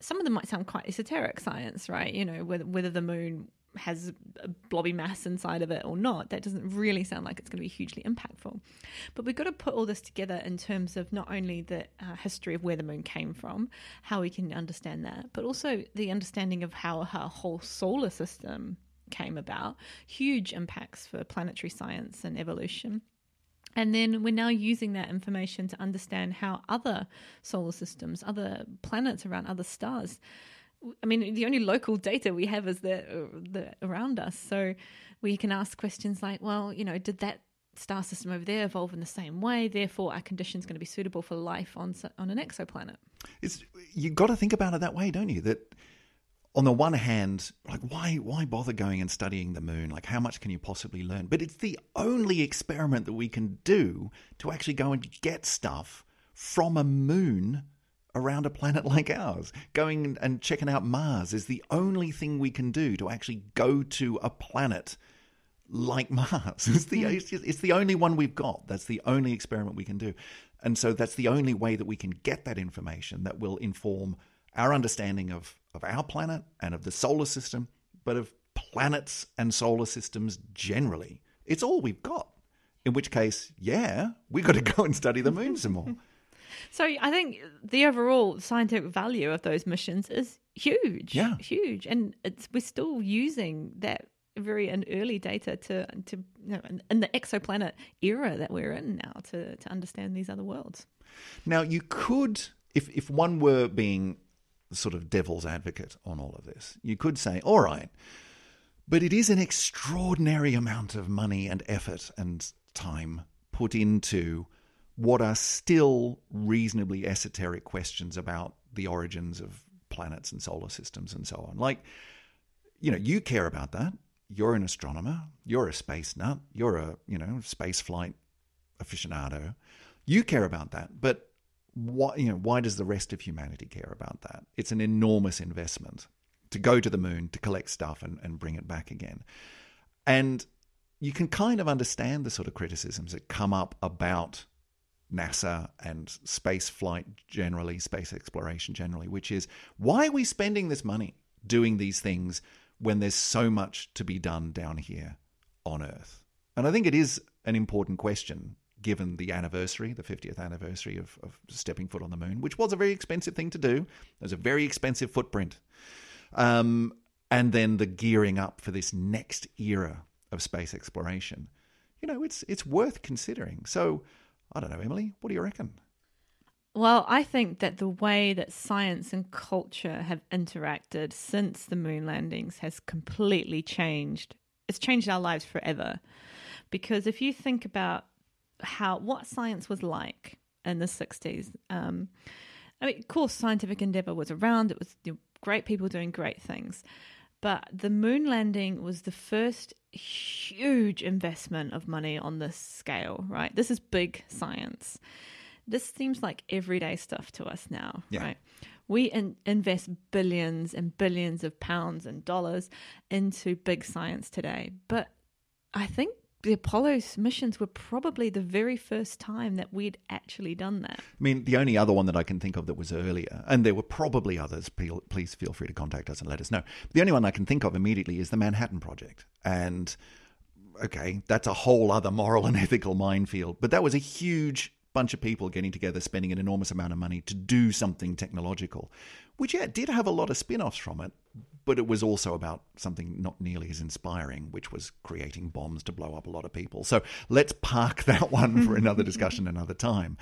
Some of them might sound quite esoteric science, right? You know, whether whether the moon has a blobby mass inside of it or not. That doesn't really sound like it's going to be hugely impactful. But we've got to put all this together in terms of not only the uh, history of where the moon came from, how we can understand that, but also the understanding of how our whole solar system came about. Huge impacts for planetary science and evolution. And then we're now using that information to understand how other solar systems, other planets around other stars. I mean, the only local data we have is the, the around us. So we can ask questions like, well, you know, did that star system over there evolve in the same way? Therefore, our conditions going to be suitable for life on on an exoplanet. It's you got to think about it that way, don't you? That on the one hand, like why why bother going and studying the moon? Like how much can you possibly learn? But it's the only experiment that we can do to actually go and get stuff from a moon around a planet like ours. Going and checking out Mars is the only thing we can do to actually go to a planet like Mars. It's the hmm. it's, just- it's the only one we've got. That's the only experiment we can do. And so that's the only way that we can get that information that will inform our understanding of, of our planet and of the solar system, but of planets and solar systems generally. It's all we've got. In which case, yeah, we've got to go and study the moon some more. So I think the overall scientific value of those missions is huge. Yeah. huge, and it's we're still using that very and early data to to you know, in, in the exoplanet era that we're in now to to understand these other worlds. Now, you could, if, if one were being sort of devil's advocate on all of this, you could say, all right, but it is an extraordinary amount of money and effort and time put into what are still reasonably esoteric questions about the origins of planets and solar systems and so on. Like, you know, you care about that. You're an astronomer. You're a space nut. You're a, you know, space flight aficionado. You care about that, but why, you know, why does the rest of humanity care about that? It's an enormous investment to go to the moon, to collect stuff and, and bring it back again. And you can kind of understand the sort of criticisms that come up about NASA and space flight generally, space exploration generally, which is why are we spending this money doing these things when there's so much to be done down here on Earth? And I think it is an important question given the anniversary, the 50th anniversary of, of stepping foot on the moon, which was a very expensive thing to do. It was a very expensive footprint. Um, and then the gearing up for this next era of space exploration. You know, it's it's worth considering. So, I don't know, Emily, what do you reckon? Well, I think that the way that science and culture have interacted since the moon landings has completely changed. It's changed our lives forever. Because if you think about how what science was like in the 60s, um, I mean, of course, scientific endeavor was around. It was great people doing great things. But the moon landing was the first huge investment of money on this scale, right? This is big science. This seems like everyday stuff to us now, Yeah. right? We in- invest billions and billions of pounds and dollars into big science today. But I think the Apollo missions were probably the very first time that we'd actually done that. I mean, the only other one that I can think of that was earlier, and there were probably others, please feel free to contact us and let us know. The only one I can think of immediately is the Manhattan Project. And okay, that's a whole other moral and ethical minefield, but that was a huge bunch of people getting together, spending an enormous amount of money to do something technological, which, yeah, did have a lot of spin offs from it, but it was also about something not nearly as inspiring, which was creating bombs to blow up a lot of people. So let's park that one for another discussion another time.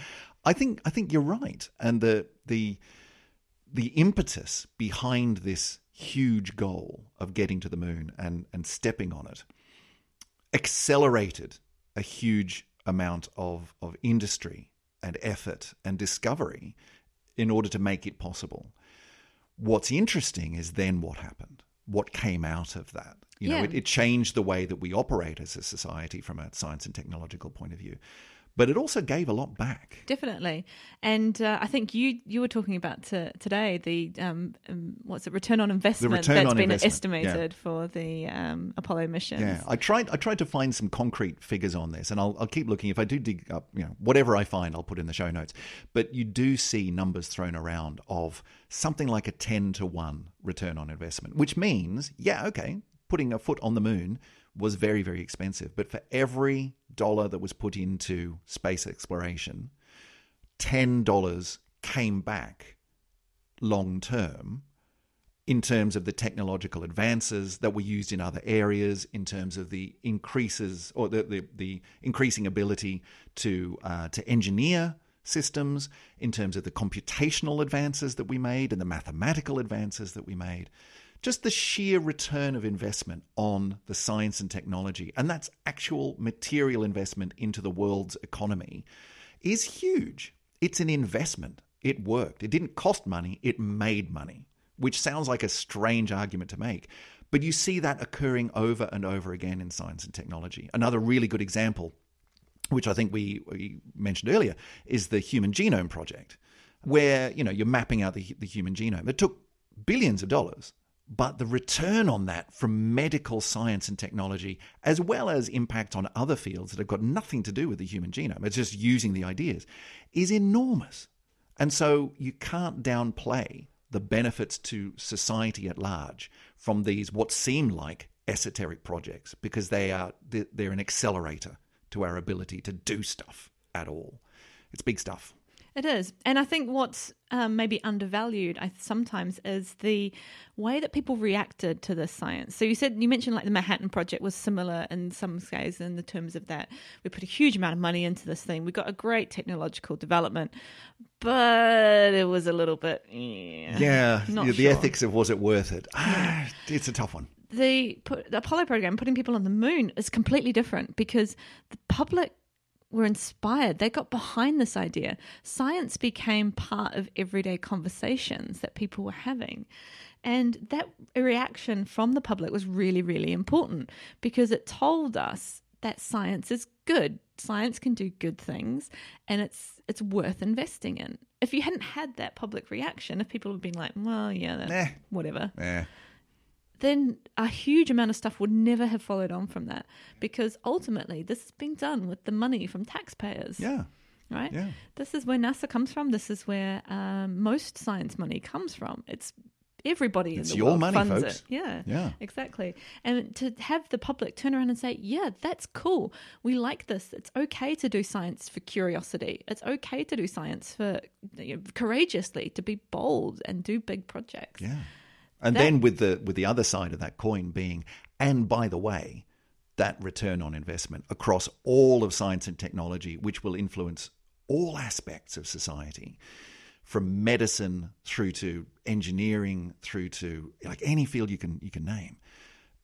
I think I think you're right, and the the the impetus behind this huge goal of getting to the moon and and stepping on it accelerated a huge amount of of industry and effort and discovery in order to make it possible. What's interesting is then what happened, what came out of that. You know, it, it changed the way that we operate as a society from a science and technological point of view, but it also gave a lot back. Definitely, and uh, I think you you were talking about to, today the um, um, what's it return on investment return that's on been investment, yeah. estimated for the um, Apollo missions. Yeah, I tried. I tried to find some concrete figures on this, and I'll, I'll keep looking. If I do dig up, you know, whatever I find, I'll put in the show notes. But you do see numbers thrown around of something like a ten to one return on investment, which means, yeah, okay, putting a foot on the moon was very, very expensive, but for every dollar that was put into space exploration, ten dollars came back long term in terms of the technological advances that were used in other areas, in terms of the increases or the, the, the increasing ability to uh, to engineer systems, in terms of the computational advances that we made and the mathematical advances that we made. Just the sheer return of investment on the science and technology, and that's actual material investment into the world's economy, is huge. It's an investment. It worked. It didn't cost money, it made money which sounds like a strange argument to make. But you see that occurring over and over again in science and technology. Another really good example, which I think we, we mentioned earlier, is the Human Genome Project, where you know you're mapping out the, the human genome. It took billions of dollars, but the return on that from medical science and technology, as well as impact on other fields that have got nothing to do with the human genome, it's just using the ideas, is enormous. And so you can't downplay the benefits to society at large from these what seem like esoteric projects because they are they're an accelerator to our ability to do stuff at all. It's big stuff. It is. And I think what's um, maybe undervalued I, sometimes is the way that people reacted to this science. So you said, you mentioned like the Manhattan Project was similar in some ways in the terms of that we put a huge amount of money into this thing. We got a great technological development, but it was a little bit, yeah. Yeah. the sure. ethics of was it worth it? Ah, it's a tough one. the, the Apollo program, putting people on the moon, is completely different because the public were inspired. They got behind this idea. Science became part of everyday conversations that people were having. And that reaction from the public was really, really important because it told us that science is good. Science can do good things and it's it's worth investing in. If you hadn't had that public reaction, if people had been like, well, yeah, Eh. whatever, Yeah. Then a huge amount of stuff would never have followed on from that because ultimately this is being done with the money from taxpayers. Yeah. Right? Yeah. This is where NASA comes from. This is where um, most science money comes from. It's everybody It's in the your world money, funds folks. it. Yeah. Yeah. Exactly. And to have the public turn around and say, yeah, that's cool. We like this. It's okay to do science for curiosity. It's okay to do science for you know, courageously, to be bold and do big projects. Yeah. And That- then with the with the other side of that coin being, and by the way, that return on investment across all of science and technology, which will influence all aspects of society, from medicine through to engineering, through to like any field you can you can name,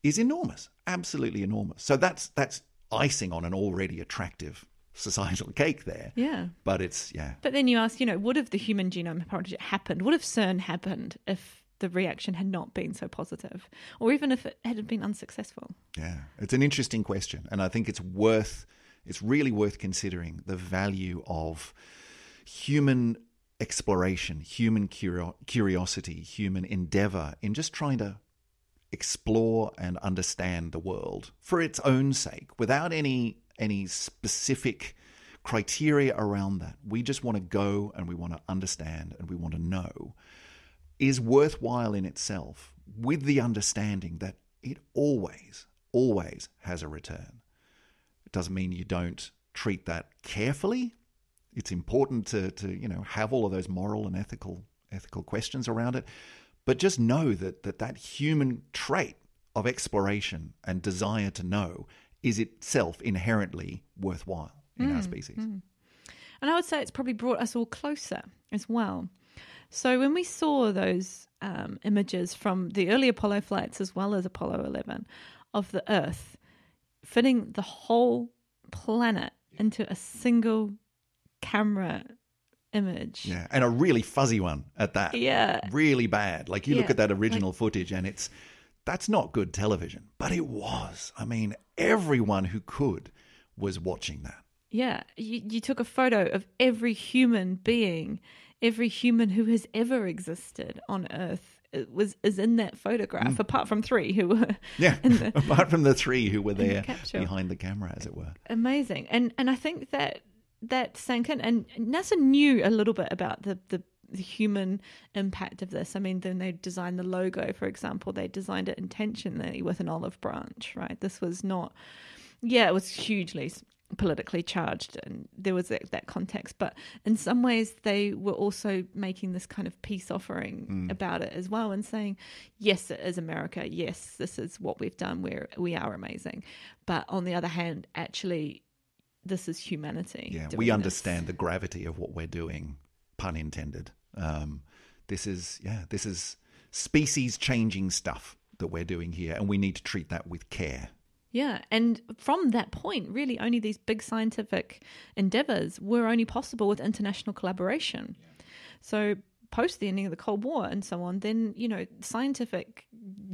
is enormous, absolutely enormous. So that's that's icing on an already attractive societal cake there. Yeah. But it's yeah, But then you ask, you know, what if the Human Genome Project happened? What if CERN happened if the reaction had not been so positive? Or even if it had been unsuccessful? Yeah, it's an interesting question, and I think it's worth it's really worth considering the value of human exploration, human curio- curiosity, human endeavor in just trying to explore and understand the world for its own sake without any any specific criteria around that. We just want to go and we want to understand and we want to know is worthwhile in itself with the understanding that it always, always has a return. It doesn't mean you don't treat that carefully. It's important to, to you know have all of those moral and ethical ethical questions around it, but just know that that, that human trait of exploration and desire to know is itself inherently worthwhile in our mm, species. Mm. And I would say it's probably brought us all closer as well. So when we saw those um, images from the early Apollo flights as well as Apollo 11 of the Earth fitting the whole planet into a single camera image. Yeah, and a really fuzzy one at that. Yeah. Really bad. Like you look at that original footage and it's that's not good television, but it was. I mean, everyone who could was watching that. Yeah, you, you took a photo of every human being, every human who has ever existed on Earth was is in that photograph, apart from three who were Mm. Yeah. the, Apart from the three who were there capsule. behind the camera, as it were. amazing. And and I think that that sank in. And NASA knew a little bit about the the, the human impact of this. I mean, then they designed the logo, for example. They designed it intentionally with an olive branch, right? This was not. Yeah, it was hugely politically charged, and there was that, that context. But in some ways, they were also making this kind of peace offering about it as well, and saying, "Yes, it is America. Yes, this is what we've done. We're we are amazing." But on the other hand, actually, this is humanity. Yeah, we this. understand the gravity of what we're doing, pun intended. Um, this is yeah, this is species changing stuff that we're doing here, and we need to treat that with care. Yeah, and from that point, really, only these big scientific endeavors were only possible with international collaboration. So post the ending of the Cold War and so on, then you know scientific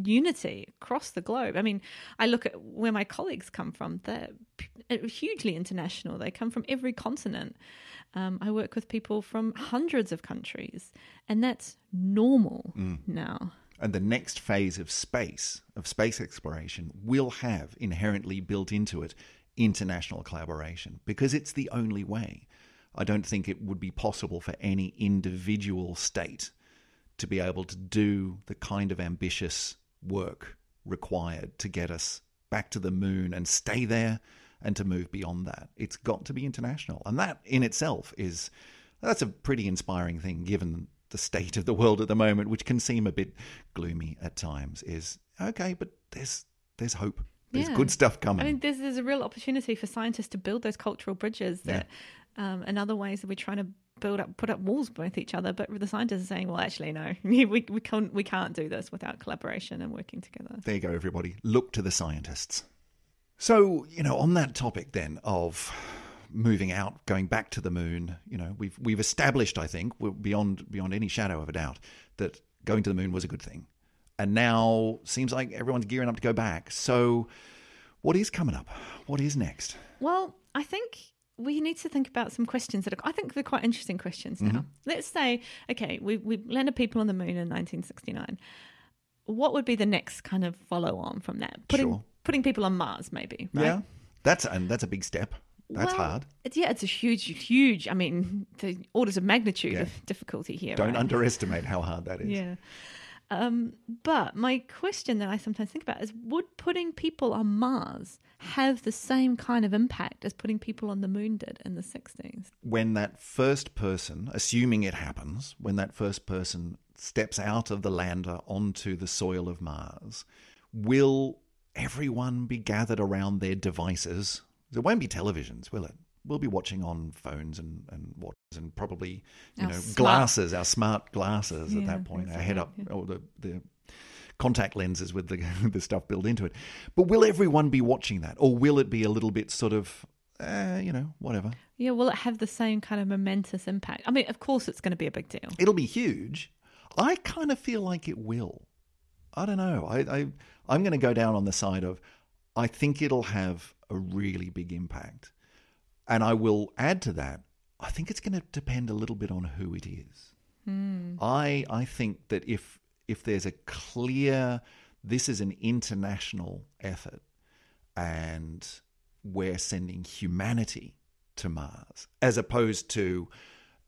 unity across the globe. I mean, I look at where my colleagues come from; they're hugely international. They come from every continent. Um, I work with people from hundreds of countries, and that's normal now. And the next phase of space, of space exploration, will have inherently built into it international collaboration because it's the only way. I don't think it would be possible for any individual state to be able to do the kind of ambitious work required to get us back to the moon and stay there and to move beyond that. It's got to be international. And that in itself is that's a pretty inspiring thing given the state of the world at the moment, which can seem a bit gloomy at times, is okay, but there's there's hope. There's Yeah. good stuff coming. I mean, there's there's a real opportunity for scientists to build those cultural bridges that, um, and other ways that we're trying to build up, put up walls with each other. But the scientists are saying, well, actually, no, we we can't we can't do this without collaboration and working together. There you go, everybody. Look to the scientists. So, you know, on that topic then of moving out, going back to the moon, you know, we've we've established, I think, beyond beyond any shadow of a doubt, that going to the moon was a good thing. And now seems like everyone's gearing up to go back. So what is coming up? What is next? Well, I think we need to think about some questions that are, I think they're quite interesting questions now. Mm-hmm. Let's say, okay, we we landed people on the moon in 1969. What would be the next kind of follow on from that? Putting Sure. putting people on Mars, maybe. Right? Yeah. That's and that's a big step. That's Well, hard. It's, yeah, it's a huge, huge. I mean, the orders of magnitude Yeah. of difficulty here. Don't right? underestimate how hard that is. Yeah. Um, but my question that I sometimes think about is would putting people on Mars have the same kind of impact as putting people on the moon did in the 60s? when that first person, assuming it happens, when that first person steps out of the lander onto the soil of Mars, will everyone be gathered around their devices? There won't be televisions, will it? We'll be watching on phones and, and what and probably you Our know smart- glasses, our smart glasses at that point, our head up exactly, or the, the contact lenses with the the stuff built into it. But will everyone be watching that, or will it be a little bit sort of, uh, you know, whatever? Yeah, will it have the same kind of momentous impact? I mean, of course, it's going to be a big deal. It'll be huge. I kind of feel like it will. I don't know. I, I I'm going to go down on the side of I think it'll have a really big impact, and I will add to that. I think it's going to depend a little bit on who it is. Hmm. I I think that if if there's a clear this is an international effort and we're sending humanity to Mars as opposed to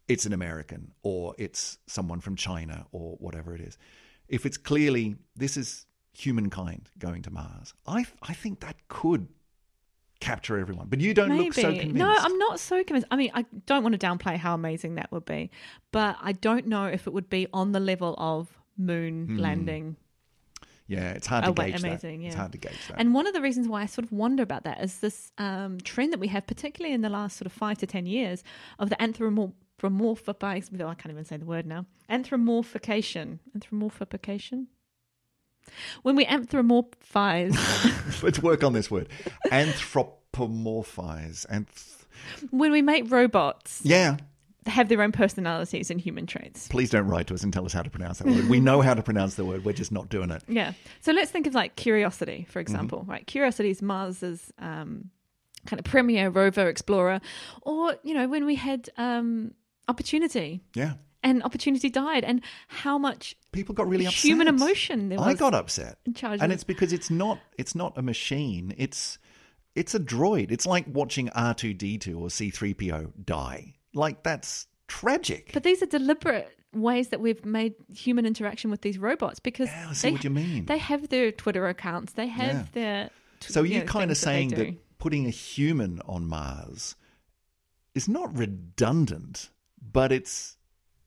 it's an American or it's someone from China or whatever it is. If it's clearly this is humankind going to Mars, I I think that could capture everyone. But you don't look so convinced. No, I'm not so convinced. I mean, I don't want to downplay how amazing that would be, but I don't know if it would be on the level of moon Hmm. landing. Yeah, it's hard to Oh, wait, gauge that. amazing, It's hard to gauge that. And one of the reasons why I sort of wonder about that is this um, trend that we have, particularly in the last sort of five to ten years, of the anthropomorphic. I can't even say the word now. Anthropomorphication. Anthropomorphication. When we anthropomorphize, Let's work on this word. Anthropomorphize. Anth- when we make robots yeah. have their own personalities and human traits. Please don't write to us and tell us how to pronounce that word. We know how to pronounce the word. We're just not doing it. Yeah. So let's think of like Curiosity, Mm-hmm. for example, right? Curiosity is Mars's um, kind of premier rover explorer, or you know when we had um, Opportunity Yeah. And Opportunity died, and how much People got really upset. human emotion there was. I got upset. in charge and it's because it's not it's not a machine. It's it's a droid. It's like watching R2D2 or C3PO die. Like that's tragic. But these are deliberate ways that we've made human interaction with these robots because Yeah, I see they, what you mean. they have their Twitter accounts, they have Yeah. their. so you you're know, kind of saying do. that putting a human on Mars is not redundant, but it's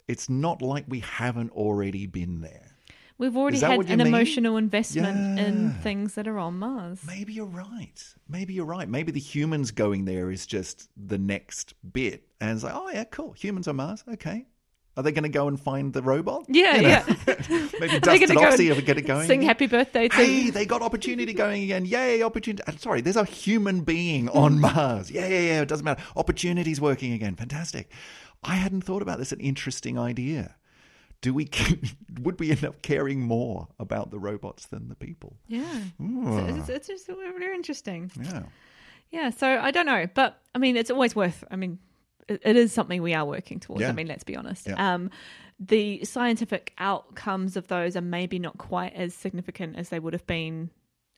it's not like we haven't already been there. we've already had an mean? emotional investment in things that are on Mars. Maybe you're right. Maybe you're right. Maybe the humans going there is just the next bit. And it's like, oh, yeah, cool. Humans on Mars. Okay. Are they going to go and find the robot? Yeah, You know? yeah. Maybe dust it off, see if we get it going. Sing happy birthday to Hey, they got opportunity going again. Yay, opportunity. I'm sorry, there's a human being on mm. Mars. Yeah, yeah, yeah. It doesn't matter. Opportunity's working again. Fantastic. I hadn't thought about this. An interesting idea do we would we end up caring more about the robots than the people? Yeah, so it's, it's just very interesting. Yeah. Yeah, so I don't know, but I mean, it's always worth. I mean, it, it is something we are working towards. Yeah. I mean, let's be honest. Yeah. Um, the scientific outcomes of those are maybe not quite as significant as they would have been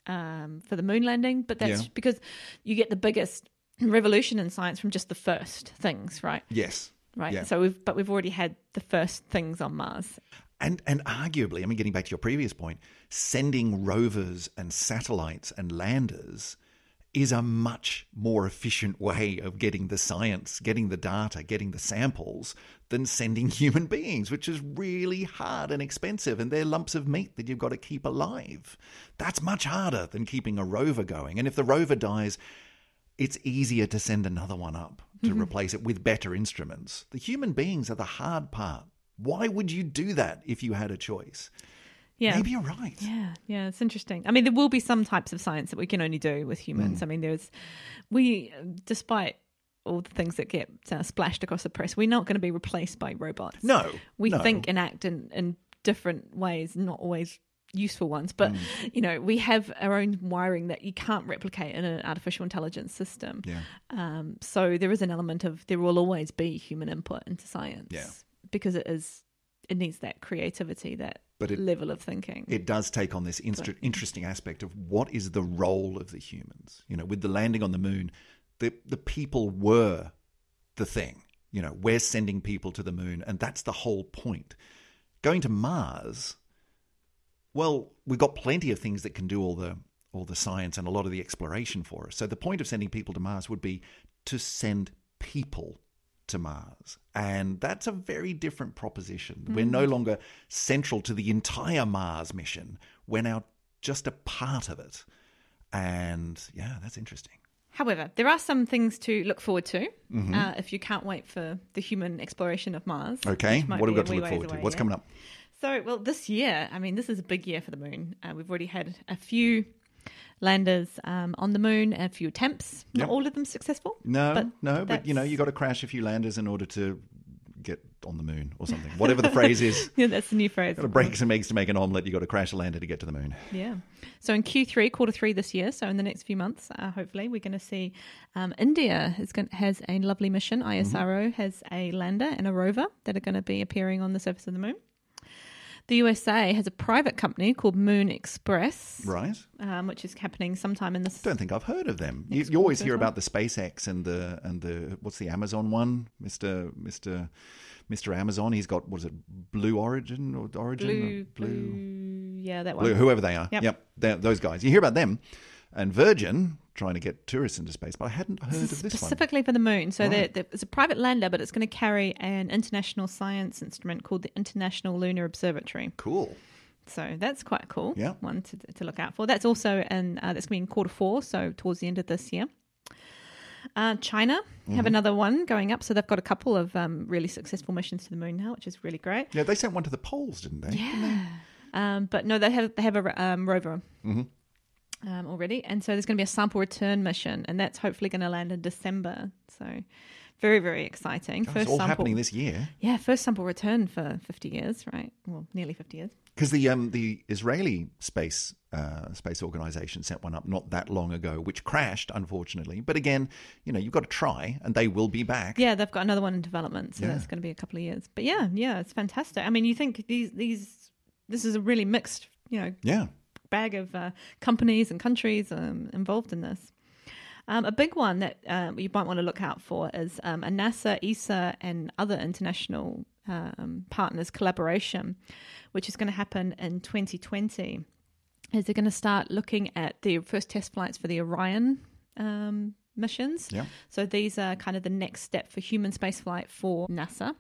um, for the moon landing, but that's Yeah. because you get the biggest revolution in science from just the first things, right? Yes. Right. Yeah. So we've, but we've already had the first things on Mars. And and arguably, I mean, getting back to your previous point, sending rovers and satellites and landers is a much more efficient way of getting the science, getting the data, getting the samples than sending human beings, which is really hard and expensive. And they're lumps of meat that you've got to keep alive. That's much harder than keeping a rover going. And if the rover dies, it's easier to send another one up to replace it with better instruments. The human beings are the hard part. Why would you do that if you had a choice? Yeah. Maybe you're right. Yeah, yeah, it's interesting. I mean, there will be some types of science that we can only do with Mm. humans. I mean, there's we, despite all the things that get uh, splashed across the press, we're not going to be replaced by robots. No, we no. think and act in, in different ways, not always useful ones. But Mm. you know, we have our own wiring that you can't replicate in an artificial intelligence system. Yeah. Um, so there is an element of there will always be human input into science. Yeah. because it is it needs that creativity, that But it- level of thinking. It does take on this inst- interesting aspect of what is the role of the humans. You know, with the landing on the moon, the the people were the thing. You know, we're sending people to the moon, and that's the whole point. Going to Mars, well, we've got plenty of things that can do all the all the science and a lot of the exploration for us. So the point of sending people to Mars would be to send people to Mars. And that's a very different proposition. We're no longer central to the entire Mars mission. We're now just a part of it. And yeah, that's interesting. However, there are some things to look forward to uh, if you can't wait for the human exploration of Mars. Mm-hmm. Okay, what have we got to look forward to? away What's yet. coming up? So, well, this year, I mean, this is a big year for the moon. Uh, we've already had a few landers um, on the moon, a few attempts. Not Yep. all of them successful. No, but no, but you know, that's- you got to crash a few landers in order to get on the moon or something. Whatever the phrase is. Yeah, that's the new phrase. Got to break some eggs to make an omelette. You got to crash a lander to get to the moon. Yeah. So in Q3, quarter three this year, so in the next few months, uh, hopefully, we're going to see um, India is going, has a lovely mission. ISRO has a lander and a rover that are going to be appearing on the surface of the moon. The USA has a private company called Moon Express, Right? um, which is happening sometime in this. Don't think I've heard of them. You, you always hear about the SpaceX and the and the what's the Amazon one, Mister Mister Mister Amazon. He's got what is it, Blue Origin or Origin? Blue, or blue, yeah, that one. Blue, whoever they are. Yep. they're- those guys. You hear about them, and Virgin trying to get tourists into space, but I hadn't heard of this one. specifically for the moon. So Right. there there- it's a private lander, but it's going to carry an international science instrument called the International Lunar Observatory. Cool. So that's quite cool. Yeah. one to, to look out for. That's also in uh, that's going to be in quarter four, so towards the end of this year. Uh, China Mm-hmm. have another one going up, so they've got a couple of um, really successful missions to the moon now, which is really great. Yeah, they sent one to the poles, didn't they? Yeah. Um, but no, they have they have a um, rover Mm-hmm. Um, already, and so there's going to be a sample return mission, and that's hopefully going to land in December. So very very exciting. God, it's all sample, happening this year yeah, first sample return for 50 years, right? Well, nearly 50 years. because the um the Israeli space uh, space organization sent one up not that long ago, which crashed unfortunately. But again, you know, you've got to try, and they will be back. Yeah, they've got another one in development, so Yeah. that's going to be a couple of years. But yeah, yeah, it's fantastic. I mean, you think these these this is a really mixed, you know, Yeah. Bag of uh, companies and countries um, involved in this. Um, a big one that um, you might want to look out for is um, a NASA, ESA, and other international um, partners collaboration, which is going to happen in 2020. Is they're going to start looking at the first test flights for the Orion um, missions. Yeah. So these are kind of the next step for human spaceflight for NASA.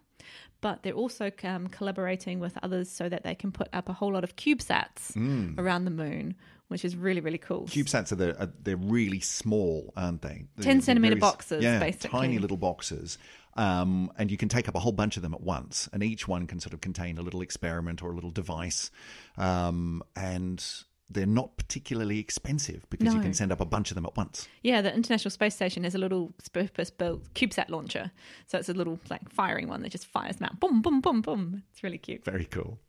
But they're also um, collaborating with others so that they can put up a whole lot of CubeSats around the moon, which is really, really cool. CubeSats are, the, are they're really small, aren't they? They're- 10 centimeter very boxes, yeah, basically. tiny little boxes, um, and you can take up a whole bunch of them at once, and each one can sort of contain a little experiment or a little device, um, and they're not particularly expensive because you can send up a bunch of them at once. Yeah, the International Space Station has a little purpose-built CubeSat launcher. So it's a little like firing one that just fires them out. Boom, boom, boom, boom. It's really cute. Very cool.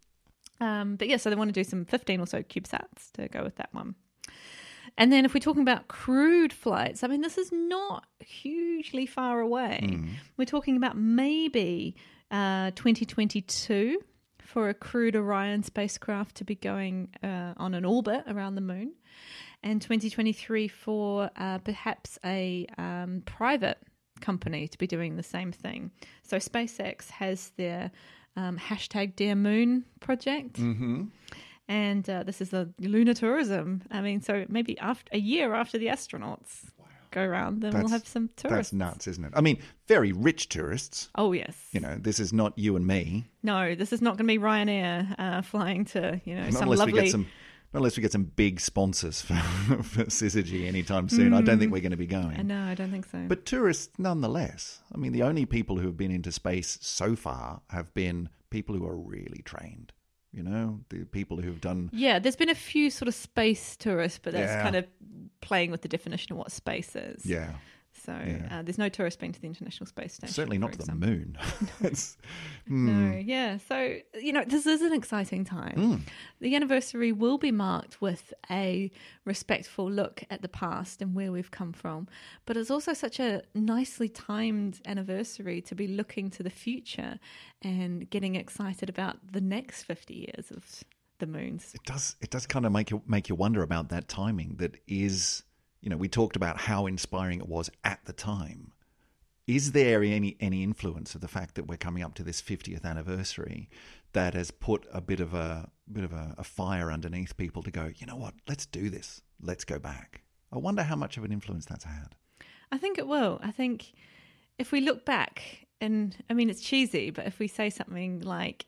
Um, but yeah, so they want to do some 15 or so CubeSats to go with that one. And then if we're talking about crewed flights, I mean, this is not hugely far away. We're talking about maybe uh, 2022 for a crewed Orion spacecraft to be going uh, on an orbit around the moon, and 2023 for uh, perhaps a um, private company to be doing the same thing. So SpaceX has their um, hashtag Dear Moon project. And uh, this is the lunar tourism. I mean, so maybe after a year after the astronauts go around, then we'll have some tourists. That's nuts, isn't it? I mean, very rich tourists. Oh yes. You know, this is not you and me. No, this is not going to be Ryanair uh, flying to you know Not some unless lovely. we get some. Not unless we get some big sponsors for, for Syzygy anytime soon. I don't think we're going to be going. No, I don't think so. But tourists, nonetheless. I mean, the only people who have been into space so far have been people who are really trained. You know, the people who have done. yeah, there's been a few sort of space tourists, but that's Yeah. kind of playing with the definition of what space is. Yeah, So Yeah. uh, there's no tourists been to the International Space Station. certainly not to the moon. Hmm. No, yeah. So, you know, this is an exciting time. Mm. The anniversary will be marked with a respectful look at the past and where we've come from. But it's also such a nicely timed anniversary to be looking to the future and getting excited about the next 50 years of the moons. it does. It does kind of make you make you wonder about that timing. That is, you know, we talked about how inspiring it was at the time. Is there any any influence of the fact that we're coming up to this 50th anniversary that has put a bit of a bit of a, a fire underneath people to go, you know what, let's do this, let's go back. I wonder how much of an influence that's had. I think it will. I think if we look back, and I mean, it's cheesy, but if we say something like,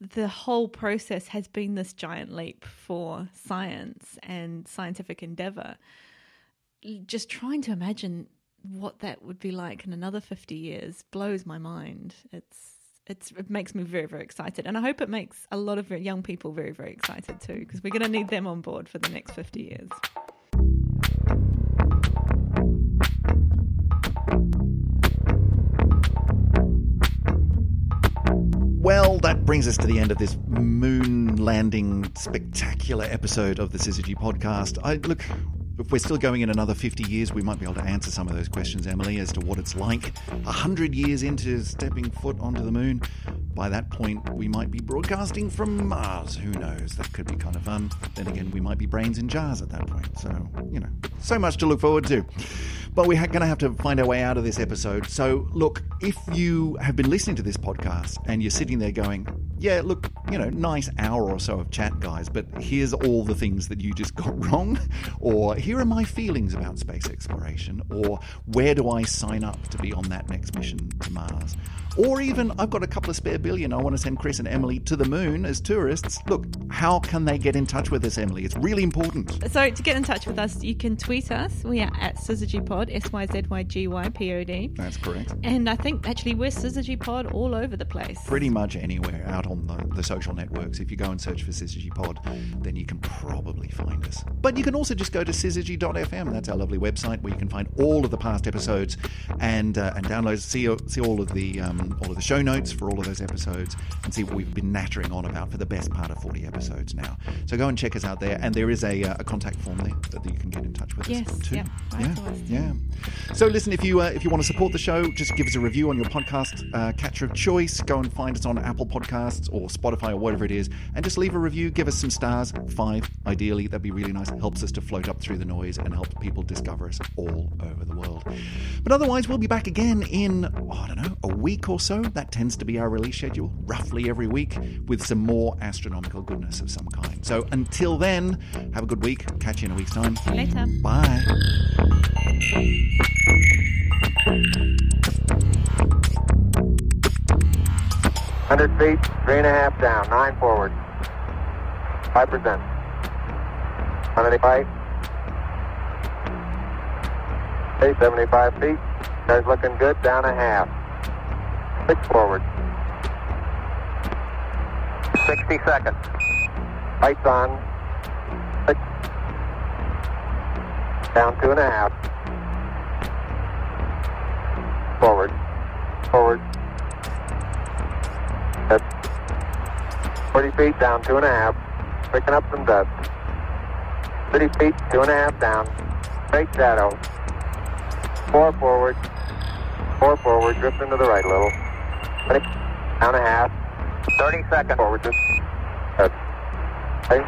the whole process has been this giant leap for science and scientific endeavor, just trying to imagine what that would be like in another 50 years blows my mind. It's it's, it makes me very, very excited. And I hope it makes a lot of young people very, very excited too, because we're going to need them on board for the next 50 years. Well, that brings us to the end of this moon landing spectacular episode of the Syzygy podcast. I look, if we're still going in another 50 years, we might be able to answer some of those questions, Emily, as to what it's like 100 years into stepping foot onto the moon. By that point, we might be broadcasting from Mars. Who knows? That could be kind of fun. Then again, we might be brains in jars at that point. So, you know, so much to look forward to. But we're going to have to find our way out of this episode. So, look, if you have been listening to this podcast and you're sitting there going, yeah, look, you know, nice hour or so of chat, guys, but here's all the things that you just got wrong, or here are my feelings about space exploration, or where do I sign up to be on that next mission to Mars? Or even, I've got a couple of spare billion, I want to send Chris and Emily to the moon as tourists. Look, how can they get in touch with us, Emily? It's really important. So to get in touch with us, you can tweet us. We are at SyzygyPod, S Y Z Y G Y P O D. That's correct. And I think actually we're SyzygyPod all over the place. pretty much anywhere out on the, the social networks. If you go and search for Syzygy Pod, then you can probably find us. But you can also just go to syzygy.fm. That's our lovely website where you can find all of the past episodes and uh, and download, see see all of the um, all of the show notes for all of those episodes, and see what we've been nattering on about for the best part of 40 episodes now. So go and check us out there, and there is a, uh, a contact form there that you can get in touch with Yes, us too. yeah, yeah, yeah. So listen, if you uh, if you want to support the show, just give us a review on your podcast uh, catcher of choice. Go and find us on Apple Podcasts or Spotify or whatever it is, and just leave a review. Give us some stars, five ideally. That'd be really nice. It helps us to float up through the noise and helps people discover us all over the world. But otherwise, we'll be back again in oh, I don't know a week or so. That tends to be our release schedule, roughly every week, with some more astronomical goodness of some kind. So until then, have a good week. Catch you in a week's time. See you Later. Bye. Hundred feet, three and a half down, nine forward. Five percent. Seventy-five. Okay, seventy-five feet. Car's looking good. Down a half. Six forward. Sixty seconds. Lights on. Six. Down two and a half. Forward. Forward. 40 feet down two and a half. Picking up some dust. 30 feet, two and a half down. Straight shadow. Four forward. Four forward. drifting to the right a little. 20, down a half. 30 seconds. Forward. Just. Okay.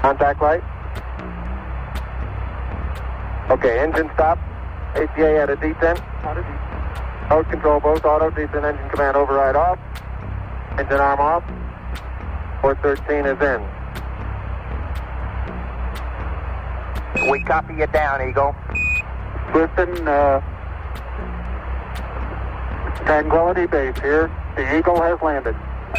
Contact light. Okay, engine stop. ACA at a descent. Mode control both auto, descent engine command override off. Engine arm off. 413 is in. We copy you down, Eagle. Listen, uh, Tranquility Base here. The Eagle has landed.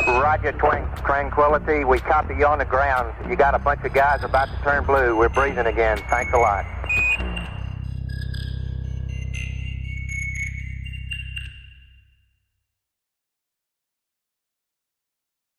Roger, Twin Tranquility. We copy you on the ground. You got a bunch of guys about to turn blue. We're breathing again. Thanks a lot.